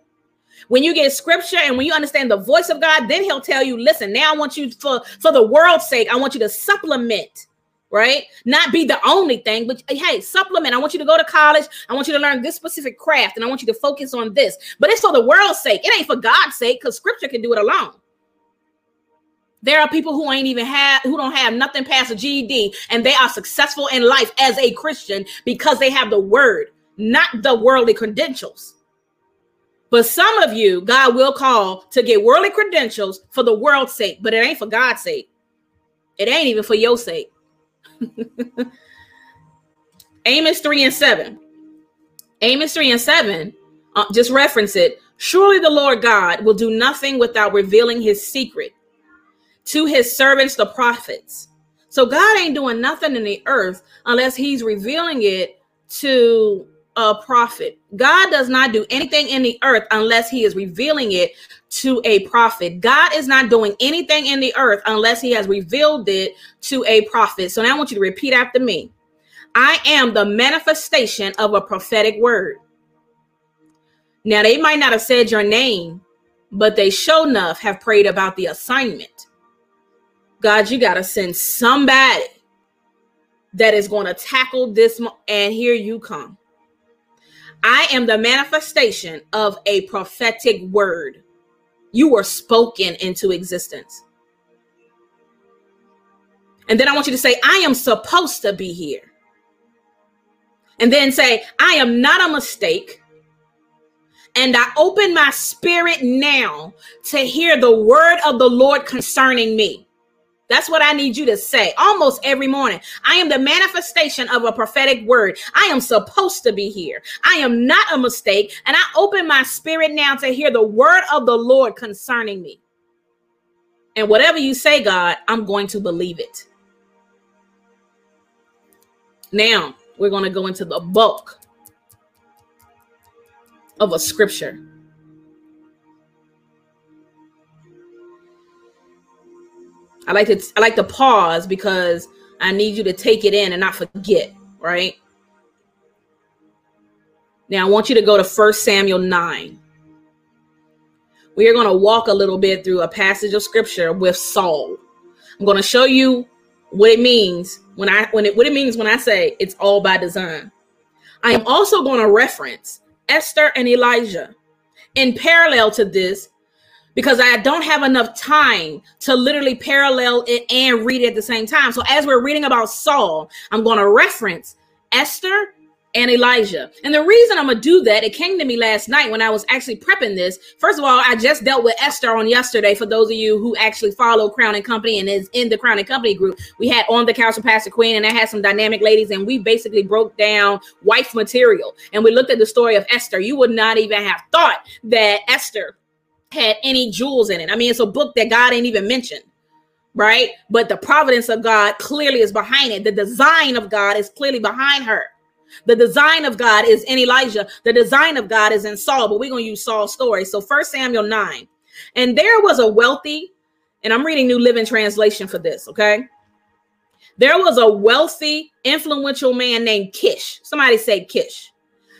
When you get scripture and when you understand the voice of God, then he'll tell you, listen, now I want you for for the world's sake, I want you to supplement right? Not be the only thing, but hey, supplement. I want you to go to college. I want you to learn this specific craft and I want you to focus on this. But it's for the world's sake. It ain't for God's sake because scripture can do it alone. There are people who ain't even have who don't have nothing past a GED and they are successful in life as a Christian because they have the word, not the worldly credentials. But some of you, God will call to get worldly credentials for the world's sake, but it ain't for God's sake. It ain't even for your sake. Amos 3 and 7. Amos 3 and 7, uh, just reference it. Surely the Lord God will do nothing without revealing his secret to his servants, the prophets. So God ain't doing nothing in the earth unless he's revealing it to a prophet. God does not do anything in the earth unless he is revealing it to a prophet. God is not doing anything in the earth unless he has revealed it to a prophet. So now I want you to repeat after me. I am the manifestation of a prophetic word. Now they might not have said your name, but they sure enough have prayed about the assignment. God, you got to send somebody that is going to tackle this. Mo- and here you come. I am the manifestation of a prophetic word. You were spoken into existence. And then I want you to say, I am supposed to be here. And then say, I am not a mistake. And I open my spirit now to hear the word of the Lord concerning me. That's what I need you to say almost every morning. I am the manifestation of a prophetic word. I am supposed to be here. I am not a mistake. And I open my spirit now to hear the word of the Lord concerning me. And whatever you say, God, I'm going to believe it. Now we're going to go into the bulk of a scripture. I like to I like to pause because I need you to take it in and not forget, right? Now I want you to go to First Samuel 9. We are going to walk a little bit through a passage of scripture with Saul. I'm going to show you what it means when I when it what it means when I say it's all by design. I am also going to reference Esther and Elijah. In parallel to this, because I don't have enough time to literally parallel it and read it at the same time. So as we're reading about Saul, I'm going to reference Esther and Elijah. And the reason I'm going to do that, it came to me last night when I was actually prepping this. First of all, I just dealt with Esther on yesterday. For those of you who actually follow Crown and Company and is in the Crown and Company group, we had on the couch with Pastor Queen and I had some dynamic ladies and we basically broke down wife material and we looked at the story of Esther. You would not even have thought that Esther had any jewels in it. I mean, it's a book that God ain't even mentioned, right? But the providence of God clearly is behind it. The design of God is clearly behind her. The design of God is in Elijah. The design of God is in Saul, but we're going to use Saul's story. So First Samuel 9. And there was a wealthy, and I'm reading New Living Translation for this, okay? There was a wealthy, influential man named Kish. Somebody say Kish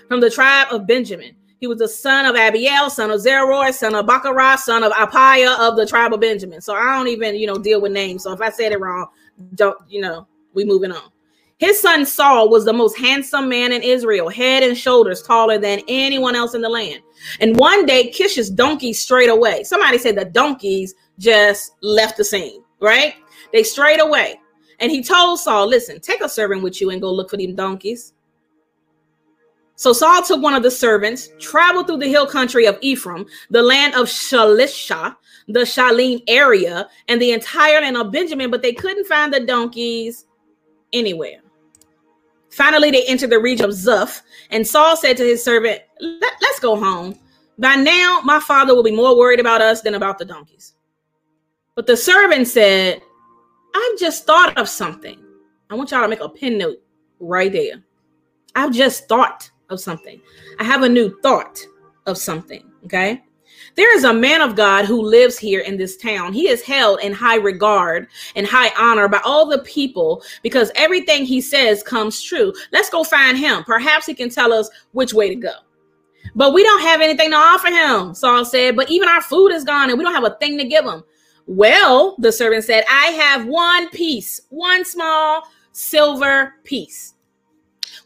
from the tribe of Benjamin. He was the son of Abiel, son of Zeror, son of Bacharach, son of Aphiah of the tribe of Benjamin. So I don't even, you know, deal with names. So if I said it wrong, don't, you know, we moving on. His son Saul was the most handsome man in Israel, head and shoulders taller than anyone else in the land. And one day, Kish's donkey strayed away. Somebody said the donkeys just left the scene, right? They strayed away. And he told Saul, listen, take a servant with you and go look for them donkeys. So Saul took one of the servants, traveled through the hill country of Ephraim, the land of Shalishah, the Shaalim area, and the entire land of Benjamin, but they couldn't find the donkeys anywhere. Finally, they entered the region of Zuph, and Saul said to his servant, Let, us go home. By now, my father will be more worried about us than about the donkeys. But the servant said, I've just thought of something. I want y'all to make a pen note right there. I've just thought of something. I have a new thought of something. Okay. There is a man of God who lives here in this town. He is held in high regard and high honor by all the people because everything he says comes true. Let's go find him. Perhaps he can tell us which way to go. But we don't have anything to offer him, Saul said. But even our food is gone and we don't have a thing to give him. Well, the servant said, I have one piece, one small silver piece.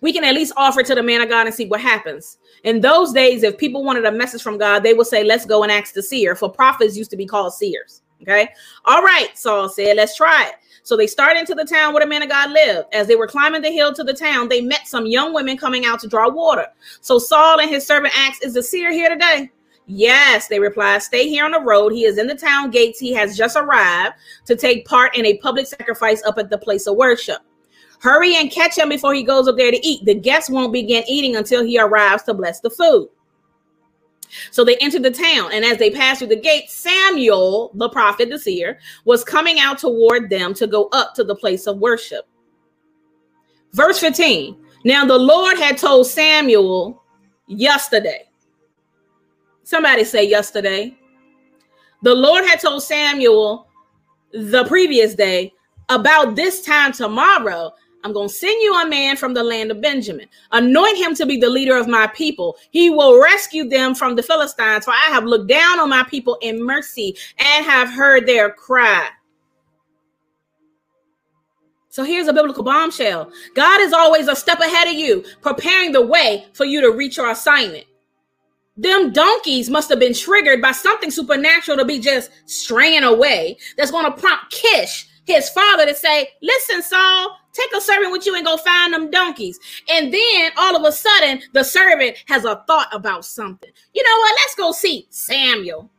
We can at least offer to the man of God and see what happens. In those days, if people wanted a message from God, they would say, Let's go and ask the seer. For prophets used to be called seers. Okay. All right, Saul said, Let's try it. So they started into the town where the man of God lived. As they were climbing the hill to the town, they met some young women coming out to draw water. So Saul and his servant asked, Is the seer here today? Yes, they replied, Stay here on the road. He is in the town gates. He has just arrived to take part in a public sacrifice up at the place of worship. Hurry and catch him before he goes up there to eat. The guests won't begin eating until he arrives to bless the food. So they entered the town, and as they passed through the gate, Samuel, the prophet, the seer, was coming out toward them to go up to the place of worship. Verse 15 Now the Lord had told Samuel yesterday. Somebody say yesterday. The Lord had told Samuel the previous day about this time tomorrow I'm going to send you a man from the land of Benjamin. Anoint him to be the leader of my people. He will rescue them from the Philistines, for I have looked down on my people in mercy and have heard their cry. So here's a biblical bombshell God is always a step ahead of you, preparing the way for you to reach your assignment. Them donkeys must have been triggered by something supernatural to be just straying away. That's going to prompt Kish, his father, to say, Listen, Saul, Take a servant with you and go find them donkeys. And then all of a sudden, the servant has a thought about something. You know what? Let's go see Samuel.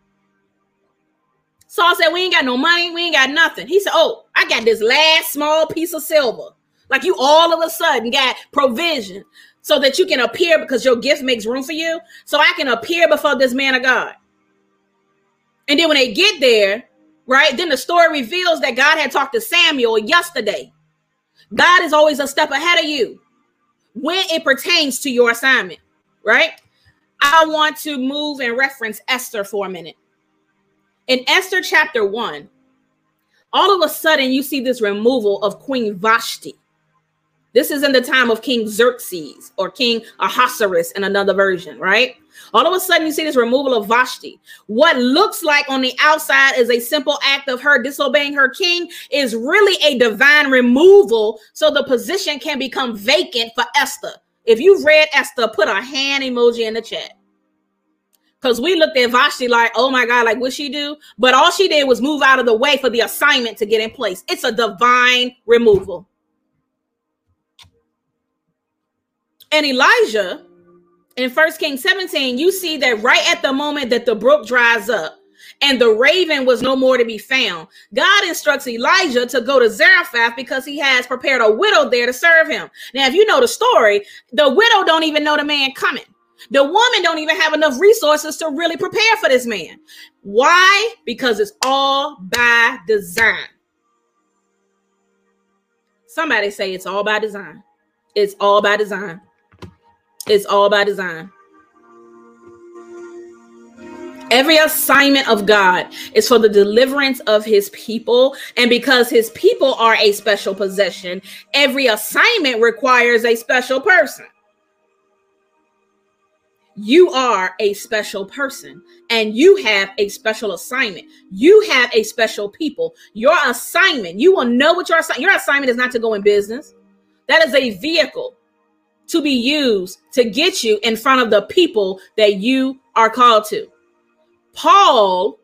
Saul said, We ain't got no money. We ain't got nothing. He said, Oh, I got this last small piece of silver. Like you all of a sudden got provision so that you can appear because your gift makes room for you. So I can appear before this man of God. And then when they get there, right, then the story reveals that God had talked to Samuel yesterday. God is always a step ahead of you when it pertains to your assignment, right? I want to move and reference Esther for a minute. In Esther chapter 1, all of a sudden you see this removal of Queen Vashti. This is in the time of King Xerxes or King Ahasuerus in another version, right? All of a sudden, you see this removal of Vashti. What looks like on the outside is a simple act of her disobeying her king is really a divine removal so the position can become vacant for Esther. If you've read Esther, put a hand emoji in the chat. Because we looked at Vashti like, oh my God, like what she do? But all she did was move out of the way for the assignment to get in place. It's a divine removal. And Elijah in First Kings 17, you see that right at the moment that the brook dries up and the raven was no more to be found, God instructs Elijah to go to Zarephath because he has prepared a widow there to serve him. Now, if you know the story, the widow don't even know the man coming. The woman don't even have enough resources to really prepare for this man. Why? Because it's all by design. Somebody say it's all by design. It's all by design. It's all by design. Every assignment of God is for the deliverance of his people. And because his people are a special possession, every assignment requires a special person. You are a special person and you have a special assignment. You have a special people. Your assignment, you will know what your assignment, your assignment is not to go in business. That is a vehicle to be used to get you in front of the people that you are called to. Paul,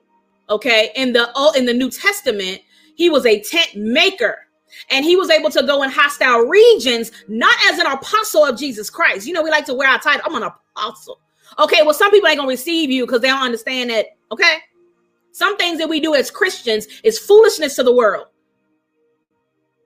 okay, in the old in the New Testament, he was a tent maker. And he was able to go in hostile regions, not as an apostle of Jesus Christ. You know, we like to wear our title. I'm an apostle. Okay, well, some people ain't gonna receive you because they don't understand that. Okay, some things that we do as Christians is foolishness to the world.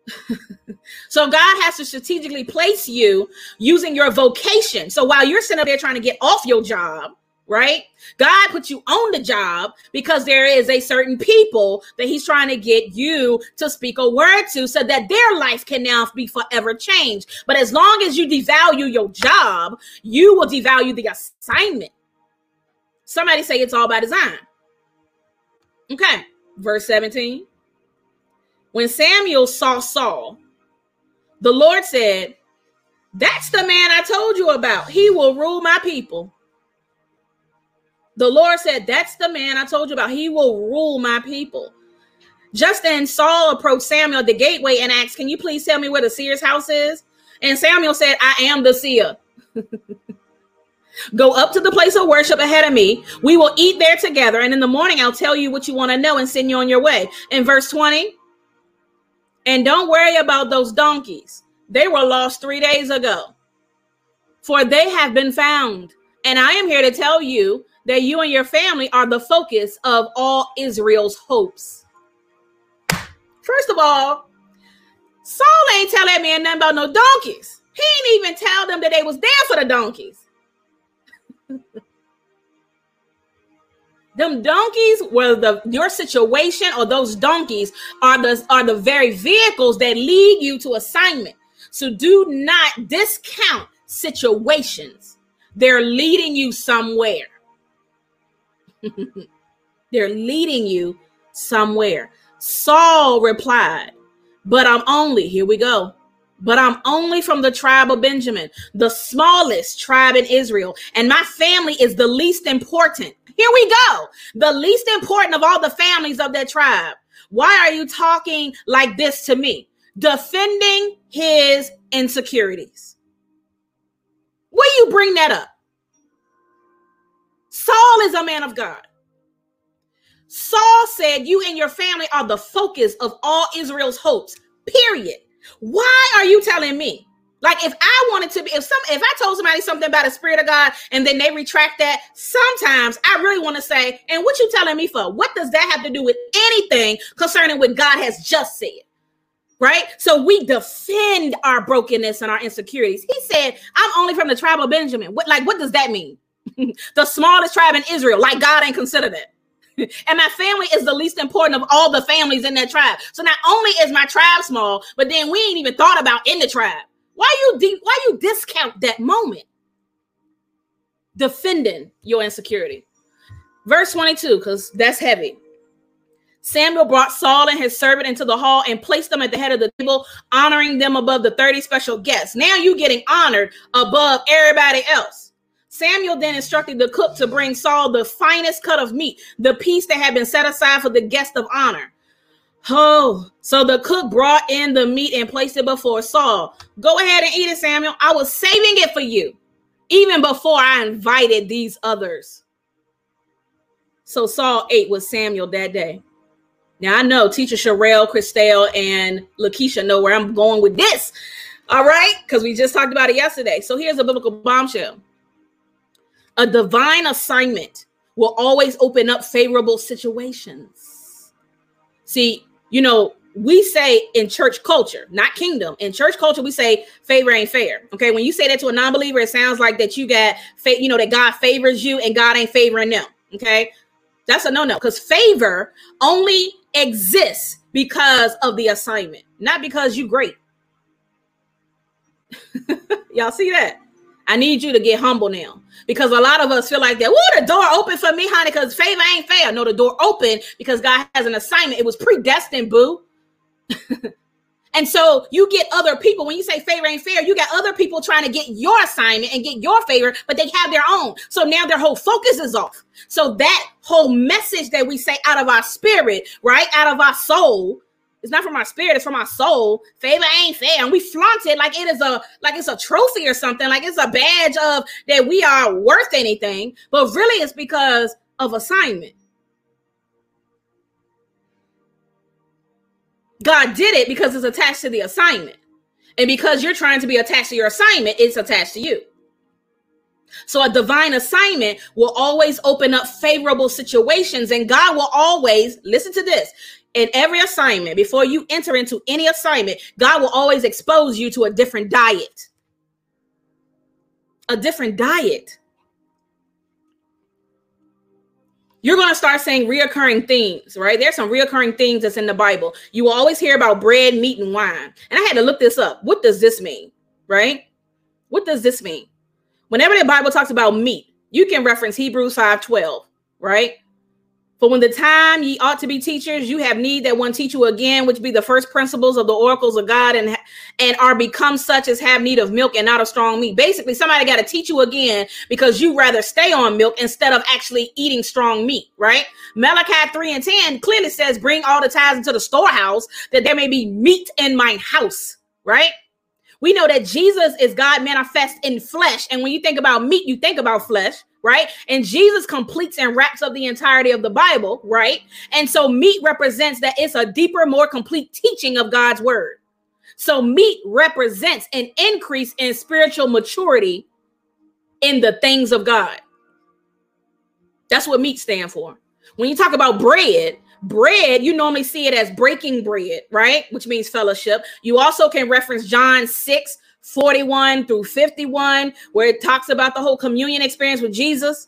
so God has to strategically place you using your vocation. So while you're sitting up there trying to get off your job, right? God put you on the job because there is a certain people that he's trying to get you to speak a word to so that their life can now be forever changed. But as long as you devalue your job, you will devalue the assignment. Somebody say it's all by design. Okay, verse 17. When Samuel saw Saul, the Lord said, That's the man I told you about. He will rule my people. The Lord said, That's the man I told you about. He will rule my people. Just then, Saul approached Samuel at the gateway and asked, Can you please tell me where the seer's house is? And Samuel said, I am the seer. Go up to the place of worship ahead of me. We will eat there together. And in the morning, I'll tell you what you want to know and send you on your way. In verse 20, and don't worry about those donkeys. They were lost three days ago, for they have been found. And I am here to tell you that you and your family are the focus of all Israel's hopes. First of all, Saul ain't tell that man nothing about no donkeys. He ain't even tell them that they was there for the donkeys. them donkeys were the your situation or those donkeys are the are the very vehicles that lead you to assignment. So do not discount situations. They're leading you somewhere. They're leading you somewhere. Saul replied but i'm only here we go but I'm only from the tribe of Benjamin, the smallest tribe in Israel, and my family is the least important. Here we go. The least important of all the families of that tribe. Why are you talking like this to me? Defending his insecurities. Will you bring that up? Saul is a man of God. Saul said, You and your family are the focus of all Israel's hopes, period. Why are you telling me like if I wanted to be, if some, if I told somebody something about a spirit of God and then they retract that, sometimes I really want to say, and what you telling me for? What does that have to do with anything concerning what God has just said? Right? So we defend our brokenness and our insecurities. He said, I'm only from the tribe of Benjamin. What like what does that mean? the smallest tribe in Israel, like God ain't considered it. and my family is the least important of all the families in that tribe. So not only is my tribe small, but then we ain't even thought about in the tribe. Why you de- why you discount that moment? Defending your insecurity. Verse 22, because that's heavy. Samuel brought Saul and his servant into the hall and placed them at the head of the table, honoring them above the 30 special guests. Now you getting honored above everybody else. Samuel then instructed the cook to bring Saul the finest cut of meat, the piece that had been set aside for the guest of honor. Oh, so the cook brought in the meat and placed it before Saul. Go ahead and eat it, Samuel. I was saving it for you even before I invited these others. So Saul ate with Samuel that day. Now I know teacher Sherelle, Christelle, and Lakeisha know where I'm going with this. All right, because we just talked about it yesterday. So here's a biblical bombshell. A divine assignment will always open up favorable situations. See, you know, we say in church culture, not kingdom. In church culture, we say favor ain't fair. Okay, when you say that to a non-believer, it sounds like that you got, fa- you know, that God favors you and God ain't favoring them. Okay, that's a no-no because favor only exists because of the assignment, not because you great. Y'all see that? I need you to get humble now because a lot of us feel like that. Whoa, the door open for me, honey, because favor ain't fair. No, the door open because God has an assignment. It was predestined, boo. and so you get other people. When you say favor ain't fair, you got other people trying to get your assignment and get your favor, but they have their own. So now their whole focus is off. So that whole message that we say out of our spirit, right, out of our soul, it's not from our spirit, it's from our soul. Favor ain't fair. And we flaunt it like it is a like it's a trophy or something, like it's a badge of that we are worth anything. But really it's because of assignment. God did it because it's attached to the assignment. And because you're trying to be attached to your assignment, it's attached to you. So a divine assignment will always open up favorable situations, and God will always listen to this in every assignment, before you enter into any assignment, God will always expose you to a different diet. A different diet. you're going to start saying reoccurring themes, right? There's some reoccurring themes that's in the Bible. You will always hear about bread, meat, and wine. And I had to look this up. What does this mean, right? What does this mean? Whenever the Bible talks about meat, you can reference Hebrews 5:12, right? For when the time ye ought to be teachers, you have need that one teach you again, which be the first principles of the oracles of God, and and are become such as have need of milk and not of strong meat. Basically, somebody got to teach you again because you rather stay on milk instead of actually eating strong meat, right? Malachi 3 and 10 clearly says, Bring all the tithes into the storehouse, that there may be meat in my house, right? We know that Jesus is God manifest in flesh. And when you think about meat, you think about flesh right? And Jesus completes and wraps up the entirety of the Bible, right? And so meat represents that it's a deeper, more complete teaching of God's word. So meat represents an increase in spiritual maturity in the things of God. That's what meat stand for. When you talk about bread, bread, you normally see it as breaking bread, right? Which means fellowship. You also can reference John 6 41 through 51, where it talks about the whole communion experience with Jesus.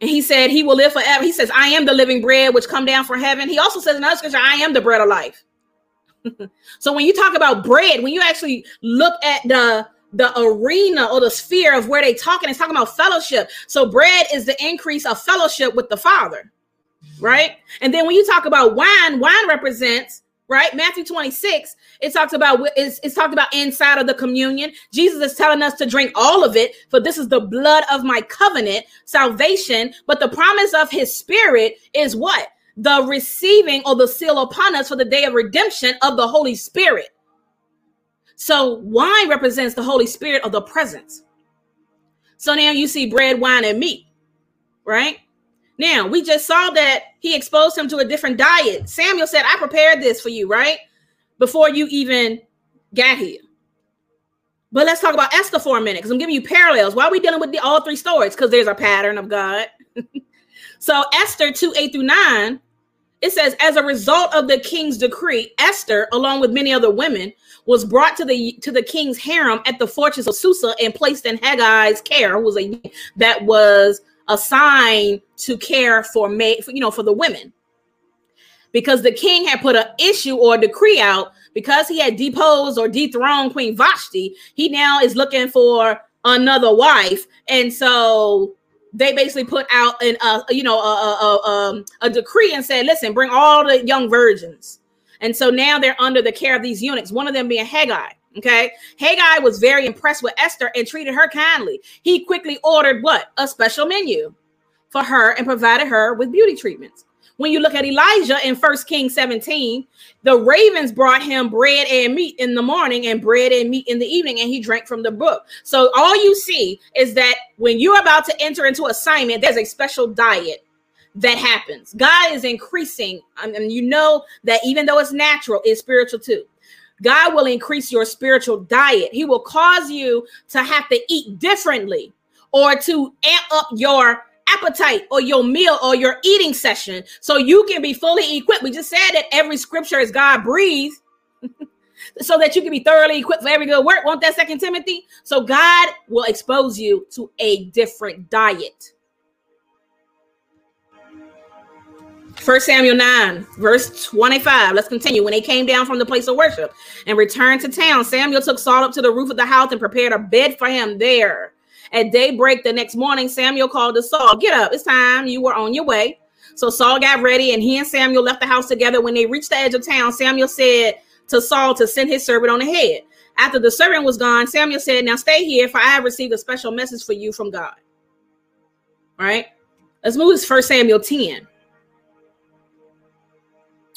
And he said, He will live forever. He says, I am the living bread which come down from heaven. He also says in other scripture, I am the bread of life. so when you talk about bread, when you actually look at the the arena or the sphere of where they talking, it's talking about fellowship. So bread is the increase of fellowship with the Father, right? And then when you talk about wine, wine represents right? Matthew 26, it talks about it's, it's talked about inside of the communion. Jesus is telling us to drink all of it, for this is the blood of my covenant, salvation. But the promise of his spirit is what? The receiving or the seal upon us for the day of redemption of the Holy Spirit. So wine represents the Holy Spirit of the presence. So now you see bread, wine, and meat, right? Now, we just saw that he exposed him to a different diet. Samuel said, I prepared this for you, right? Before you even got here. But let's talk about Esther for a minute because I'm giving you parallels. Why are we dealing with the, all three stories? Because there's a pattern of God. so, Esther 2 8 through 9, it says, As a result of the king's decree, Esther, along with many other women, was brought to the to the king's harem at the fortress of Susa and placed in Haggai's care, who was a that was assigned to care for me, you know, for the women. Because the king had put an issue or a decree out because he had deposed or dethroned Queen Vashti, he now is looking for another wife. And so they basically put out an uh, you know a, a, a, um, a decree and said, listen, bring all the young virgins. And so now they're under the care of these eunuchs, one of them being Haggai. Okay. Haggai was very impressed with Esther and treated her kindly. He quickly ordered what? A special menu for her and provided her with beauty treatments. When you look at Elijah in First Kings 17, the ravens brought him bread and meat in the morning and bread and meat in the evening, and he drank from the brook. So all you see is that when you're about to enter into assignment, there's a special diet that happens. God is increasing, and you know that even though it's natural, it's spiritual too. God will increase your spiritual diet. He will cause you to have to eat differently or to amp up your appetite or your meal or your eating session so you can be fully equipped. We just said that every scripture is God breathed. so that you can be thoroughly equipped for every good work. Want that second Timothy? So God will expose you to a different diet. First Samuel 9, verse 25. Let's continue. When they came down from the place of worship and returned to town, Samuel took Saul up to the roof of the house and prepared a bed for him there. At daybreak the next morning, Samuel called to Saul, Get up, it's time. You were on your way. So Saul got ready, and he and Samuel left the house together. When they reached the edge of town, Samuel said to Saul to send his servant on ahead. After the servant was gone, Samuel said, Now stay here, for I have received a special message for you from God. All right, let's move to 1 Samuel 10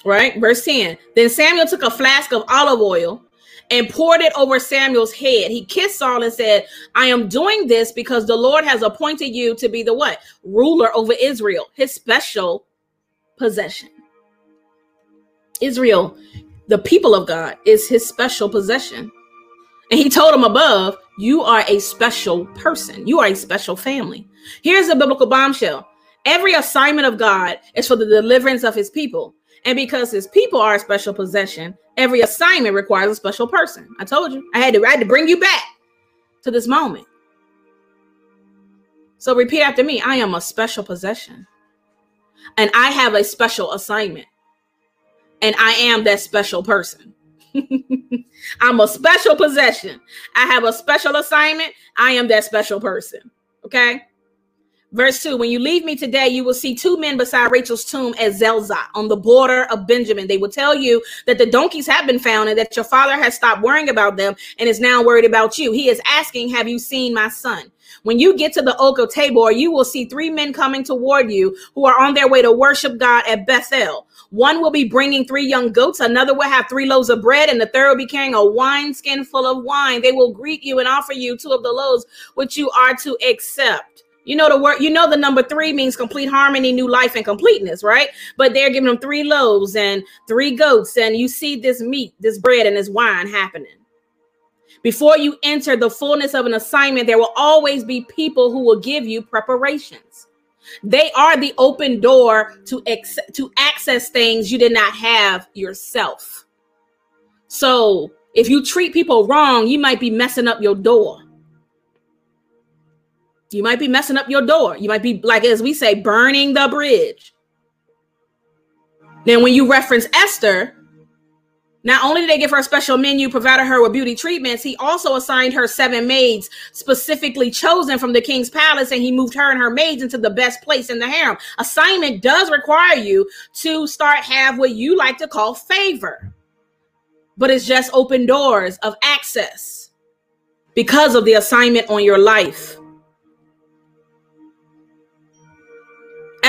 right? Verse 10. Then Samuel took a flask of olive oil and poured it over Samuel's head. He kissed Saul and said, I am doing this because the Lord has appointed you to be the what? Ruler over Israel, his special possession. Israel, the people of God, is his special possession. And he told him above, You are a special person, you are a special family. Here's a biblical bombshell every assignment of God is for the deliverance of his people. And because his people are a special possession, every assignment requires a special person. I told you. I had to I had to bring you back to this moment. So repeat after me I am a special possession, and I have a special assignment, and I am that special person. I'm a special possession. I have a special assignment. I am that special person. Okay. Verse 2 When you leave me today, you will see two men beside Rachel's tomb at Zelzah on the border of Benjamin. They will tell you that the donkeys have been found and that your father has stopped worrying about them and is now worried about you. He is asking, Have you seen my son? When you get to the oak of Tabor, you will see three men coming toward you who are on their way to worship God at Bethel. One will be bringing three young goats, another will have three loaves of bread, and the third will be carrying a wineskin full of wine. They will greet you and offer you two of the loaves which you are to accept. You know the word, you know the number three means complete harmony, new life, and completeness, right? But they're giving them three loaves and three goats, and you see this meat, this bread, and this wine happening. Before you enter the fullness of an assignment, there will always be people who will give you preparations. They are the open door to ex- to access things you did not have yourself. So if you treat people wrong, you might be messing up your door. You might be messing up your door. You might be, like, as we say, burning the bridge. Then, when you reference Esther, not only did they give her a special menu, provided her with beauty treatments, he also assigned her seven maids specifically chosen from the king's palace, and he moved her and her maids into the best place in the harem. Assignment does require you to start have what you like to call favor, but it's just open doors of access because of the assignment on your life.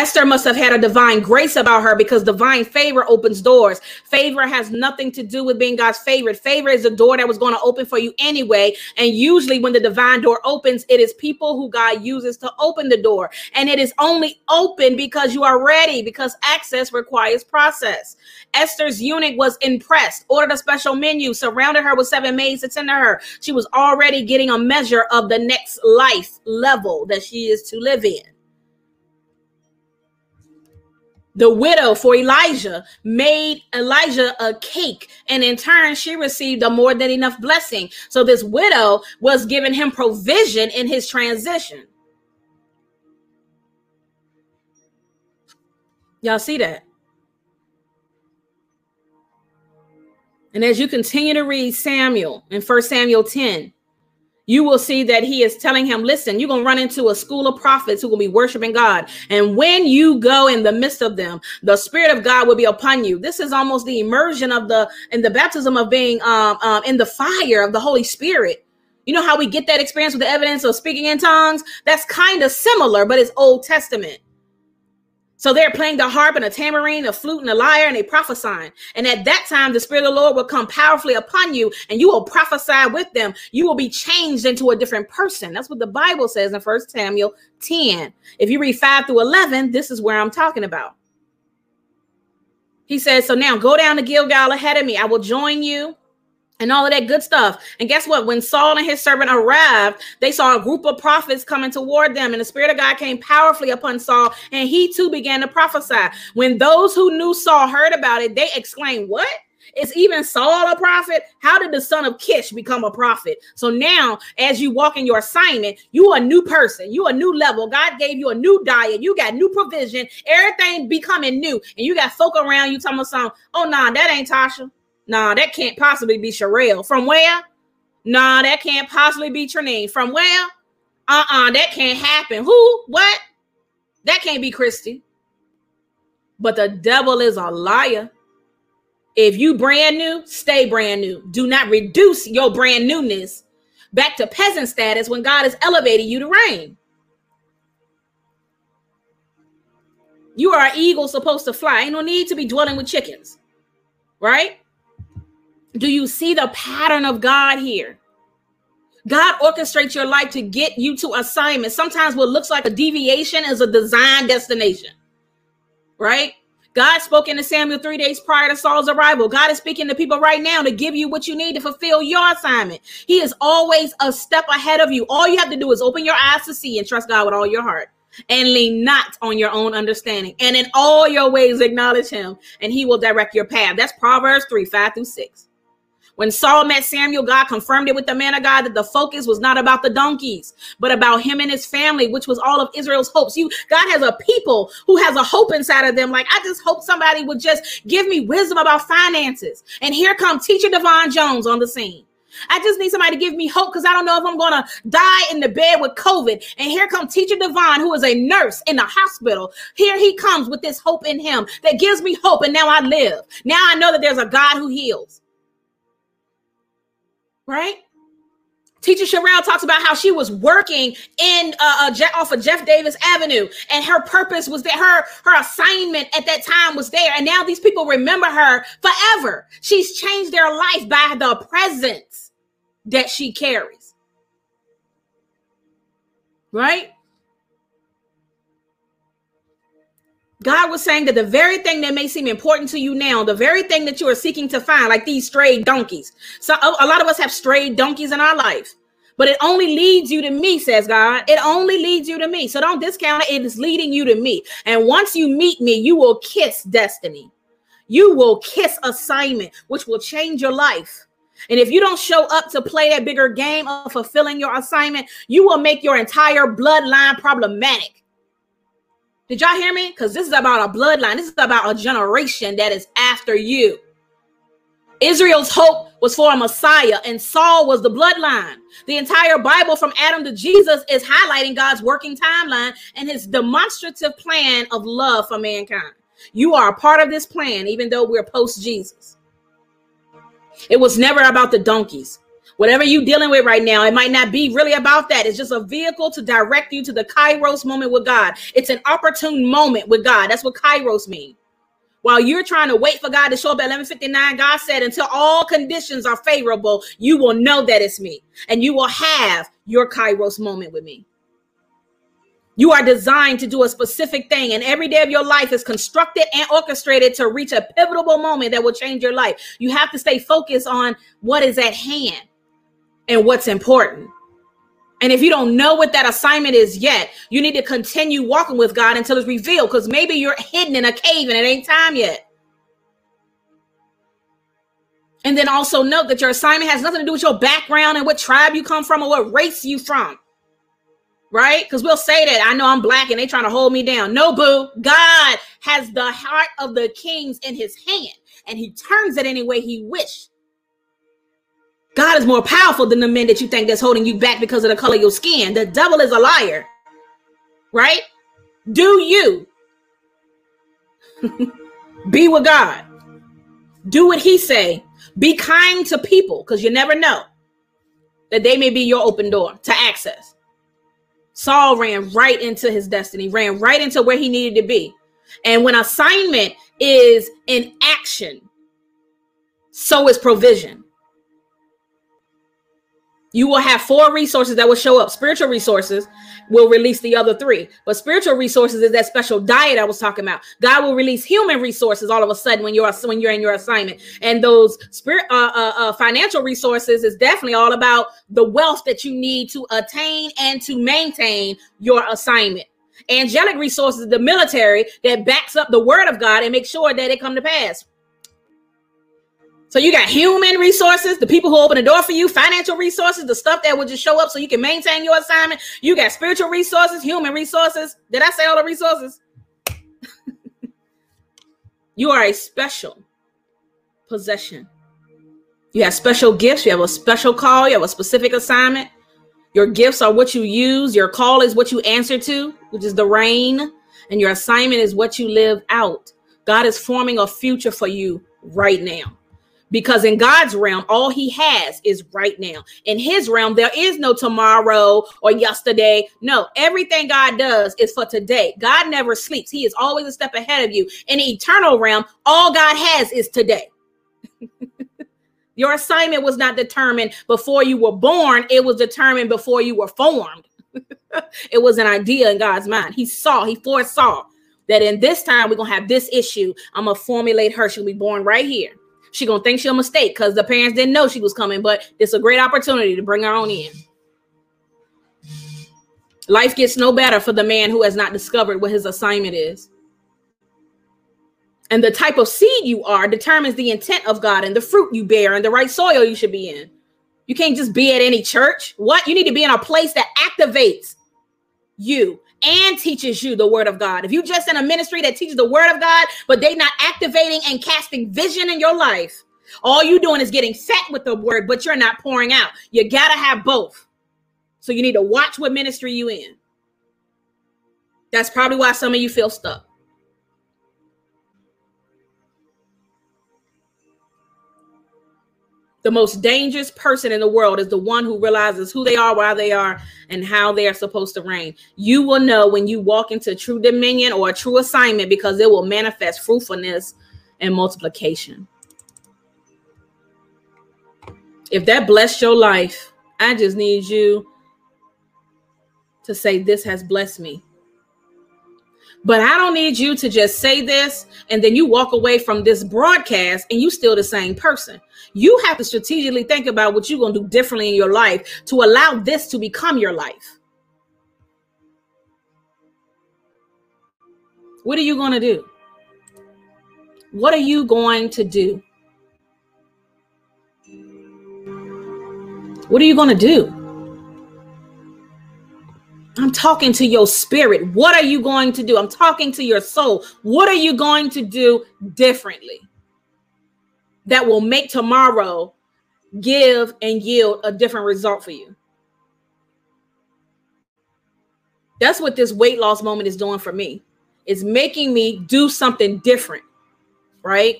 Esther must have had a divine grace about her because divine favor opens doors. Favor has nothing to do with being God's favorite. Favor is a door that was going to open for you anyway. And usually, when the divine door opens, it is people who God uses to open the door. And it is only open because you are ready, because access requires process. Esther's eunuch was impressed, ordered a special menu, surrounded her with seven maids to tend to her. She was already getting a measure of the next life level that she is to live in the widow for Elijah made Elijah a cake, and in turn, she received a more than enough blessing. So, this widow was giving him provision in his transition. Y'all see that? And as you continue to read Samuel in First Samuel 10, you will see that he is telling him, listen, you're going to run into a school of prophets who will be worshiping God. And when you go in the midst of them, the spirit of God will be upon you. This is almost the immersion of the, in the baptism of being um, um, in the fire of the Holy Spirit. You know how we get that experience with the evidence of speaking in tongues? That's kind of similar, but it's Old Testament. So they're playing the harp and a tambourine, a flute and a lyre, and they prophesying. And at that time, the Spirit of the Lord will come powerfully upon you, and you will prophesy with them. You will be changed into a different person. That's what the Bible says in First Samuel 10. If you read 5 through 11, this is where I'm talking about. He says, So now go down to Gilgal ahead of me. I will join you and all of that good stuff. And guess what? When Saul and his servant arrived, they saw a group of prophets coming toward them, and the Spirit of God came powerfully upon Saul, and he too began to prophesy. When those who knew Saul heard about it, they exclaimed, What? Is even Saul a prophet? How did the son of Kish become a prophet? So now, as you walk in your assignment, you are a new person, you a new level. God gave you a new diet, you got new provision, everything becoming new, and you got folk around you talking about. Oh, nah, that ain't Tasha. Nah, that can't possibly be Sherelle. From where? Nah, that can't possibly be Trinine. From where? Uh-uh, that can't happen. Who? What? That can't be Christy. But the devil is a liar. If you brand new, stay brand new. Do not reduce your brand newness back to peasant status when God has elevated you to reign. You are an eagle supposed to fly. Ain't no need to be dwelling with chickens, right? Do you see the pattern of God here? God orchestrates your life to get you to assignment. Sometimes what looks like a deviation is a design destination, right? God spoke into Samuel three days prior to Saul's arrival. God is speaking to people right now to give you what you need to fulfill your assignment. He is always a step ahead of you. All you have to do is open your eyes to see and trust God with all your heart and lean not on your own understanding. And in all your ways, acknowledge Him, and He will direct your path. That's Proverbs 3 5 through 6. When Saul met Samuel, God confirmed it with the man of God that the focus was not about the donkeys, but about him and his family, which was all of Israel's hopes. You, God has a people who has a hope inside of them. Like, I just hope somebody would just give me wisdom about finances. And here comes teacher Devon Jones on the scene. I just need somebody to give me hope because I don't know if I'm going to die in the bed with COVID. And here comes Teacher Devon, who is a nurse in the hospital. Here he comes with this hope in him that gives me hope. And now I live. Now I know that there's a God who heals. Right? Teacher Sherelle talks about how she was working in uh, uh, off of Jeff Davis Avenue, and her purpose was that her her assignment at that time was there, and now these people remember her forever. She's changed their life by the presence that she carries. Right? God was saying that the very thing that may seem important to you now, the very thing that you are seeking to find, like these strayed donkeys. So a lot of us have strayed donkeys in our life, but it only leads you to me, says God. It only leads you to me. So don't discount it. It is leading you to me. And once you meet me, you will kiss destiny. You will kiss assignment, which will change your life. And if you don't show up to play that bigger game of fulfilling your assignment, you will make your entire bloodline problematic. Did y'all hear me? Because this is about a bloodline. This is about a generation that is after you. Israel's hope was for a Messiah, and Saul was the bloodline. The entire Bible from Adam to Jesus is highlighting God's working timeline and his demonstrative plan of love for mankind. You are a part of this plan, even though we're post Jesus. It was never about the donkeys. Whatever you're dealing with right now, it might not be really about that. It's just a vehicle to direct you to the Kairos moment with God. It's an opportune moment with God. That's what Kairos means. While you're trying to wait for God to show up at 11:59, God said, "Until all conditions are favorable, you will know that it's me, and you will have your Kairos moment with me." You are designed to do a specific thing, and every day of your life is constructed and orchestrated to reach a pivotal moment that will change your life. You have to stay focused on what is at hand and what's important. And if you don't know what that assignment is yet, you need to continue walking with God until it's revealed because maybe you're hidden in a cave and it ain't time yet. And then also note that your assignment has nothing to do with your background and what tribe you come from or what race you from right? Because we'll say that I know I'm black and they trying to hold me down. No, boo. God has the heart of the kings in his hand, and he turns it any way he wish. God is more powerful than the men that you think that's holding you back because of the color of your skin. The devil is a liar, right? Do you be with God? Do what he say. Be kind to people because you never know that they may be your open door to access. Saul ran right into his destiny, ran right into where he needed to be. And when assignment is in action, so is provision you will have four resources that will show up. Spiritual resources will release the other three, but spiritual resources is that special diet I was talking about. God will release human resources all of a sudden when you're when you're in your assignment, and those spirit uh, uh, uh, financial resources is definitely all about the wealth that you need to attain and to maintain your assignment. Angelic resources, the military that backs up the word of God and make sure that it come to pass. So you got human resources, the people who open the door for you, financial resources, the stuff that will just show up so you can maintain your assignment. You got spiritual resources, human resources. Did I say all the resources? you are a special possession. You have special gifts, you have a special call, you have a specific assignment. Your gifts are what you use, your call is what you answer to, which is the rain, and your assignment is what you live out. God is forming a future for you right now because in God's realm, all he has is right now. In his realm, there is no tomorrow or yesterday. No, everything God does is for today. God never sleeps, he is always a step ahead of you. In the eternal realm, all God has is today. Your assignment was not determined before you were born, it was determined before you were formed. it was an idea in God's mind. He saw, he foresaw that in this time we're gonna have this issue. I'm gonna formulate her. She'll be born right here. She gonna think she'll mistake because the parents didn't know she was coming, but it's a great opportunity to bring her on in. Life gets no better for the man who has not discovered what his assignment is. And the type of seed you are determines the intent of God and the fruit you bear and the right soil you should be in. You can't just be at any church. What? You need to be in a place that activates you and teaches you the word of God. If you just in a ministry that teaches the word of God, but they not activating and casting vision in your life, all you doing is getting fat with the word, but you're not pouring out. You gotta have both. So you need to watch what ministry you in. That's probably why some of you feel stuck. The most dangerous person in the world is the one who realizes who they are, why they are, and how they are supposed to reign. You will know when you walk into true dominion or a true assignment because it will manifest fruitfulness and multiplication. If that blessed your life, I just need you to say, This has blessed me. But I don't need you to just say this and then you walk away from this broadcast and you still the same person. You have to strategically think about what you're going to do differently in your life to allow this to become your life. What are you going to do? What are you going to do? What are you going to do? I'm talking to your spirit. What are you going to do? I'm talking to your soul. What are you going to do differently that will make tomorrow give and yield a different result for you? That's what this weight loss moment is doing for me. It's making me do something different, right?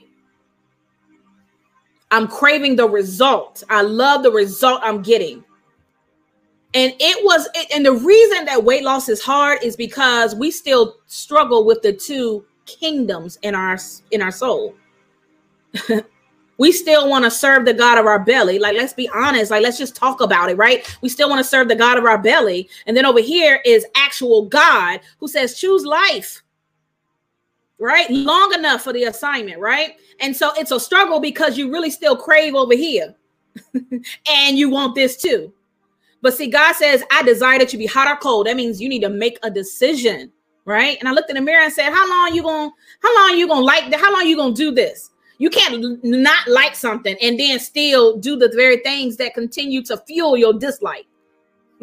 I'm craving the result. I love the result I'm getting. And it was, and the reason that weight loss is hard is because we still struggle with the two kingdoms in our in our soul. we still want to serve the God of our belly. Like, let's be honest. Like, let's just talk about it, right? We still want to serve the God of our belly. And then over here is actual God who says, choose life, right? Long enough for the assignment, right? And so it's a struggle because you really still crave over here and you want this too. But see, God says, I desire that you be hot or cold. That means you need to make a decision, right? And I looked in the mirror and said, How long you gonna, how long you gonna like that? How long you gonna do this? You can't not like something and then still do the very things that continue to fuel your dislike.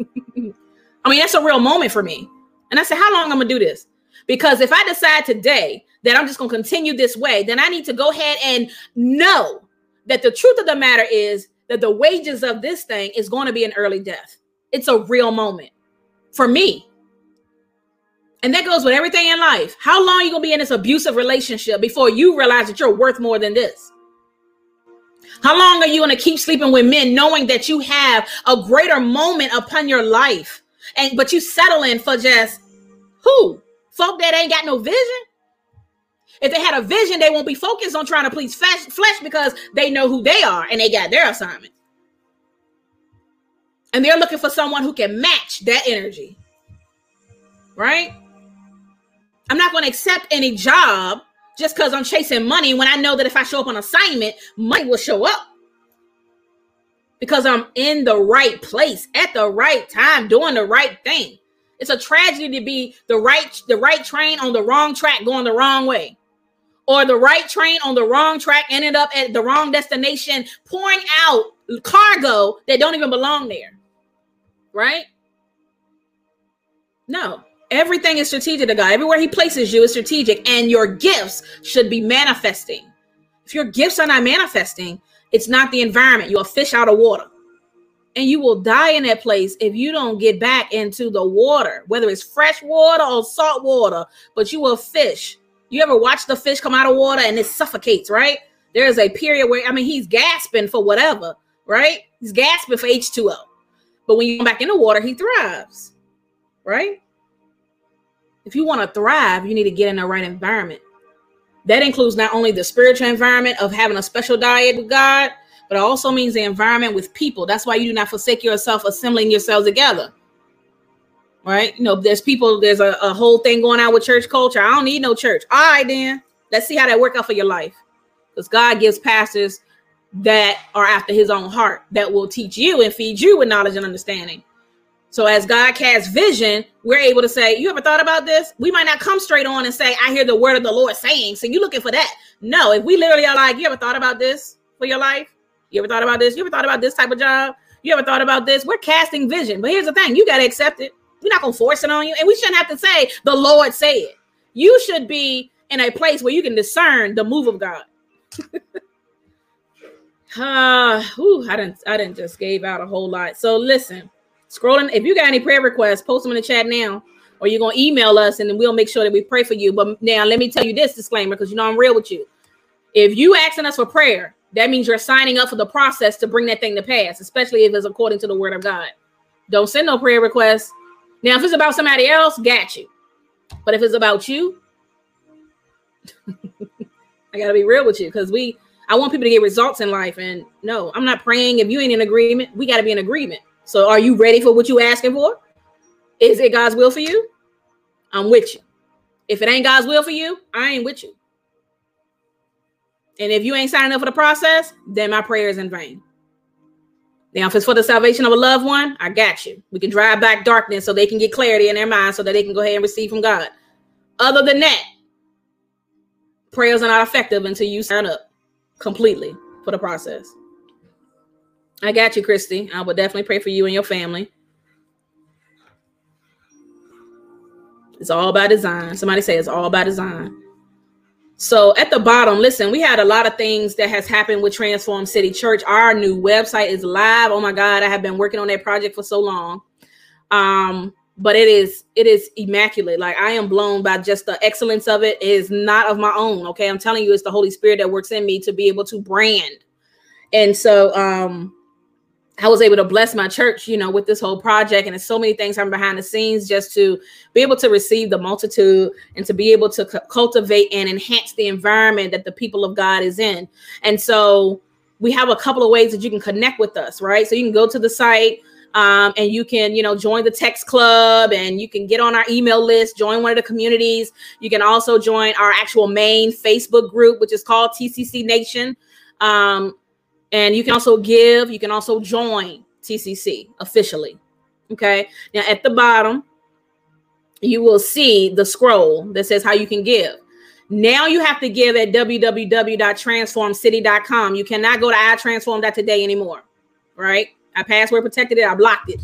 I mean, that's a real moment for me. And I said, How long I'm gonna do this? Because if I decide today that I'm just gonna continue this way, then I need to go ahead and know that the truth of the matter is that the wages of this thing is going to be an early death. It's a real moment for me. And that goes with everything in life. How long are you going to be in this abusive relationship before you realize that you're worth more than this? How long are you going to keep sleeping with men knowing that you have a greater moment upon your life? And but you settle in for just who? Folk that ain't got no vision? If they had a vision, they won't be focused on trying to please flesh, flesh because they know who they are and they got their assignment. And they're looking for someone who can match that energy. Right? I'm not going to accept any job just because I'm chasing money when I know that if I show up on assignment, money will show up. Because I'm in the right place at the right time, doing the right thing. It's a tragedy to be the right the right train on the wrong track going the wrong way or the right train on the wrong track ended up at the wrong destination, pouring out cargo that don't even belong there. Right? No, everything is strategic to God. Everywhere He places you is strategic, and your gifts should be manifesting. If your gifts are not manifesting, it's not the environment. You're a fish out of water. And you will die in that place if you don't get back into the water, whether it's fresh water or salt water, but you will fish you ever watch the fish come out of water and it suffocates, right? There's a period where I mean he's gasping for whatever, right? He's gasping for H2O. But when you come back in the water, he thrives, right? If you want to thrive, you need to get in the right environment. That includes not only the spiritual environment of having a special diet with God, but it also means the environment with people. That's why you do not forsake yourself assembling yourselves together right? You know, there's people, there's a, a whole thing going on with church culture. I don't need no church. All right, then let's see how that work out for your life. Because God gives pastors that are after his own heart that will teach you and feed you with knowledge and understanding. So as God casts vision, we're able to say, "You ever thought about this?" We might not come straight on and say, "I hear the word of the Lord saying." So you looking for that? No. If we literally are like, "You ever thought about this for your life? You ever thought about this? You ever thought about this type of job? You ever thought about this?" We're casting vision. But here's the thing: you got to accept it. We're not gonna force it on you, and we shouldn't have to say, "The Lord said." You should be in a place where you can discern the move of God. uh, whew, I didn't I didn't just gave out a whole lot. So listen, scrolling. If you got any prayer requests, post them in the chat now, or you're gonna email us and then we'll make sure that we pray for you. But now let me tell you this disclaimer because you know I'm real with you. If you asking us for prayer, that means you're signing up for the process to bring that thing to pass, especially if it's according to the word of God. Don't send no prayer requests. Now, if it's about somebody else, got you. But if it's about you, I gotta be real with you because we I want people to get results in life. And no, I'm not praying. If you ain't in agreement, we gotta be in agreement. So are you ready for what you asking for? Is it God's will for you? I'm with you. If it ain't God's will for you, I ain't with you. And if you ain't signing up for the process, then my prayer is in vain. Now, if it's for the salvation of a loved one, I got you. We can drive back darkness so they can get clarity in their mind so that they can go ahead and receive from God. Other than that, prayers are not effective until you sign up completely for the process. I got you, Christy. I will definitely pray for you and your family. It's all by design. Somebody say it's all by design. So at the bottom, listen, we had a lot of things that has happened with Transform City Church. Our new website is live. Oh my God, I have been working on that project for so long. Um, but it is it is immaculate. Like I am blown by just the excellence of it. It is not of my own. Okay. I'm telling you, it's the Holy Spirit that works in me to be able to brand. And so um I was able to bless my church, you know, with this whole project. And there's so many things I'm behind the scenes just to be able to receive the multitude and to be able to c- cultivate and enhance the environment that the people of God is in. And so we have a couple of ways that you can connect with us, right? So you can go to the site. Um, and you can, you know, join the text club and you can get on our email list, join one of the communities. You can also join our actual main Facebook group, which is called TCC Nation. Um, and you can also give, you can also join TCC officially. Okay. Now at the bottom, you will see the scroll that says how you can give. Now you have to give at www.transformcity.com. You cannot go to itransform.today anymore. Right? I password protected it, I blocked it.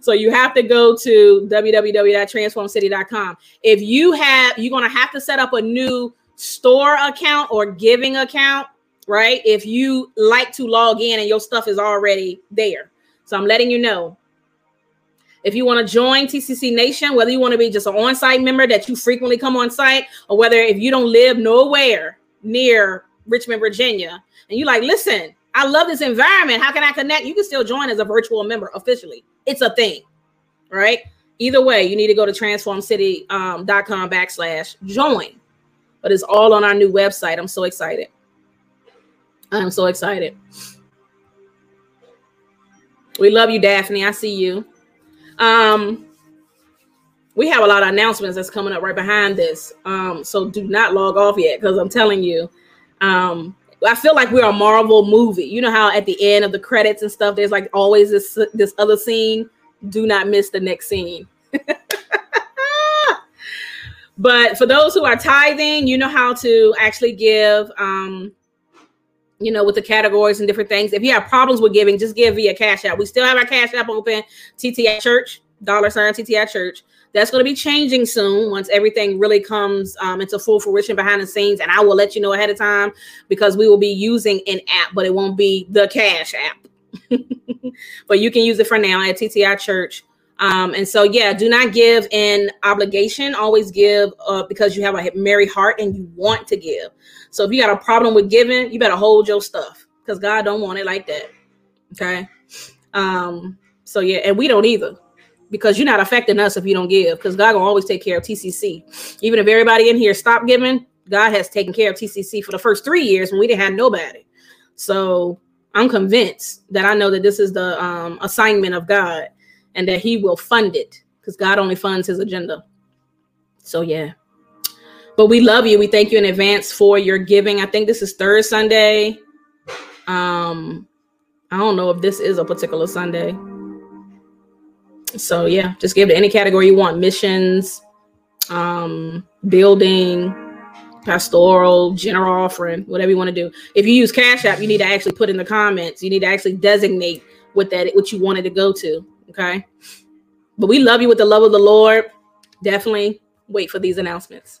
So you have to go to www.transformcity.com. If you have, you're going to have to set up a new store account or giving account right? If you like to log in and your stuff is already there. So I'm letting you know. If you want to join TCC Nation, whether you want to be just an on site member that you frequently come on site, or whether if you don't live nowhere near Richmond, Virginia, and you like, listen, I love this environment. How can I connect? You can still join as a virtual member officially. It's a thing, right? Either way, you need to go to transformcity.com um, backslash join. But it's all on our new website. I'm so excited. I'm so excited. We love you, Daphne. I see you. Um, we have a lot of announcements that's coming up right behind this. Um, so do not log off yet because I'm telling you, um, I feel like we're a Marvel movie. You know how at the end of the credits and stuff, there's like always this this other scene. Do not miss the next scene. but for those who are tithing, you know how to actually give um, you know, with the categories and different things. If you have problems with giving, just give via Cash App. We still have our Cash App open, TTI Church, dollar sign TTI Church. That's going to be changing soon once everything really comes um, into full fruition behind the scenes. And I will let you know ahead of time because we will be using an app, but it won't be the Cash App. but you can use it for now at TTI Church. Um, and so, yeah, do not give in obligation. Always give uh, because you have a merry heart and you want to give. So if you got a problem with giving, you better hold your stuff because God don't want it like that. Okay. Um, so yeah, and we don't either because you're not affecting us if you don't give because God gonna always take care of TCC. Even if everybody in here stop giving, God has taken care of TCC for the first three years when we didn't have nobody. So I'm convinced that I know that this is the um, assignment of God and that He will fund it because God only funds His agenda. So yeah. But we love you. We thank you in advance for your giving. I think this is third Sunday. Um, I don't know if this is a particular Sunday. So yeah, just give to any category you want: missions, um, building, pastoral, general offering, whatever you want to do. If you use Cash App, you need to actually put in the comments. You need to actually designate what that what you wanted to go to. Okay. But we love you with the love of the Lord. Definitely wait for these announcements.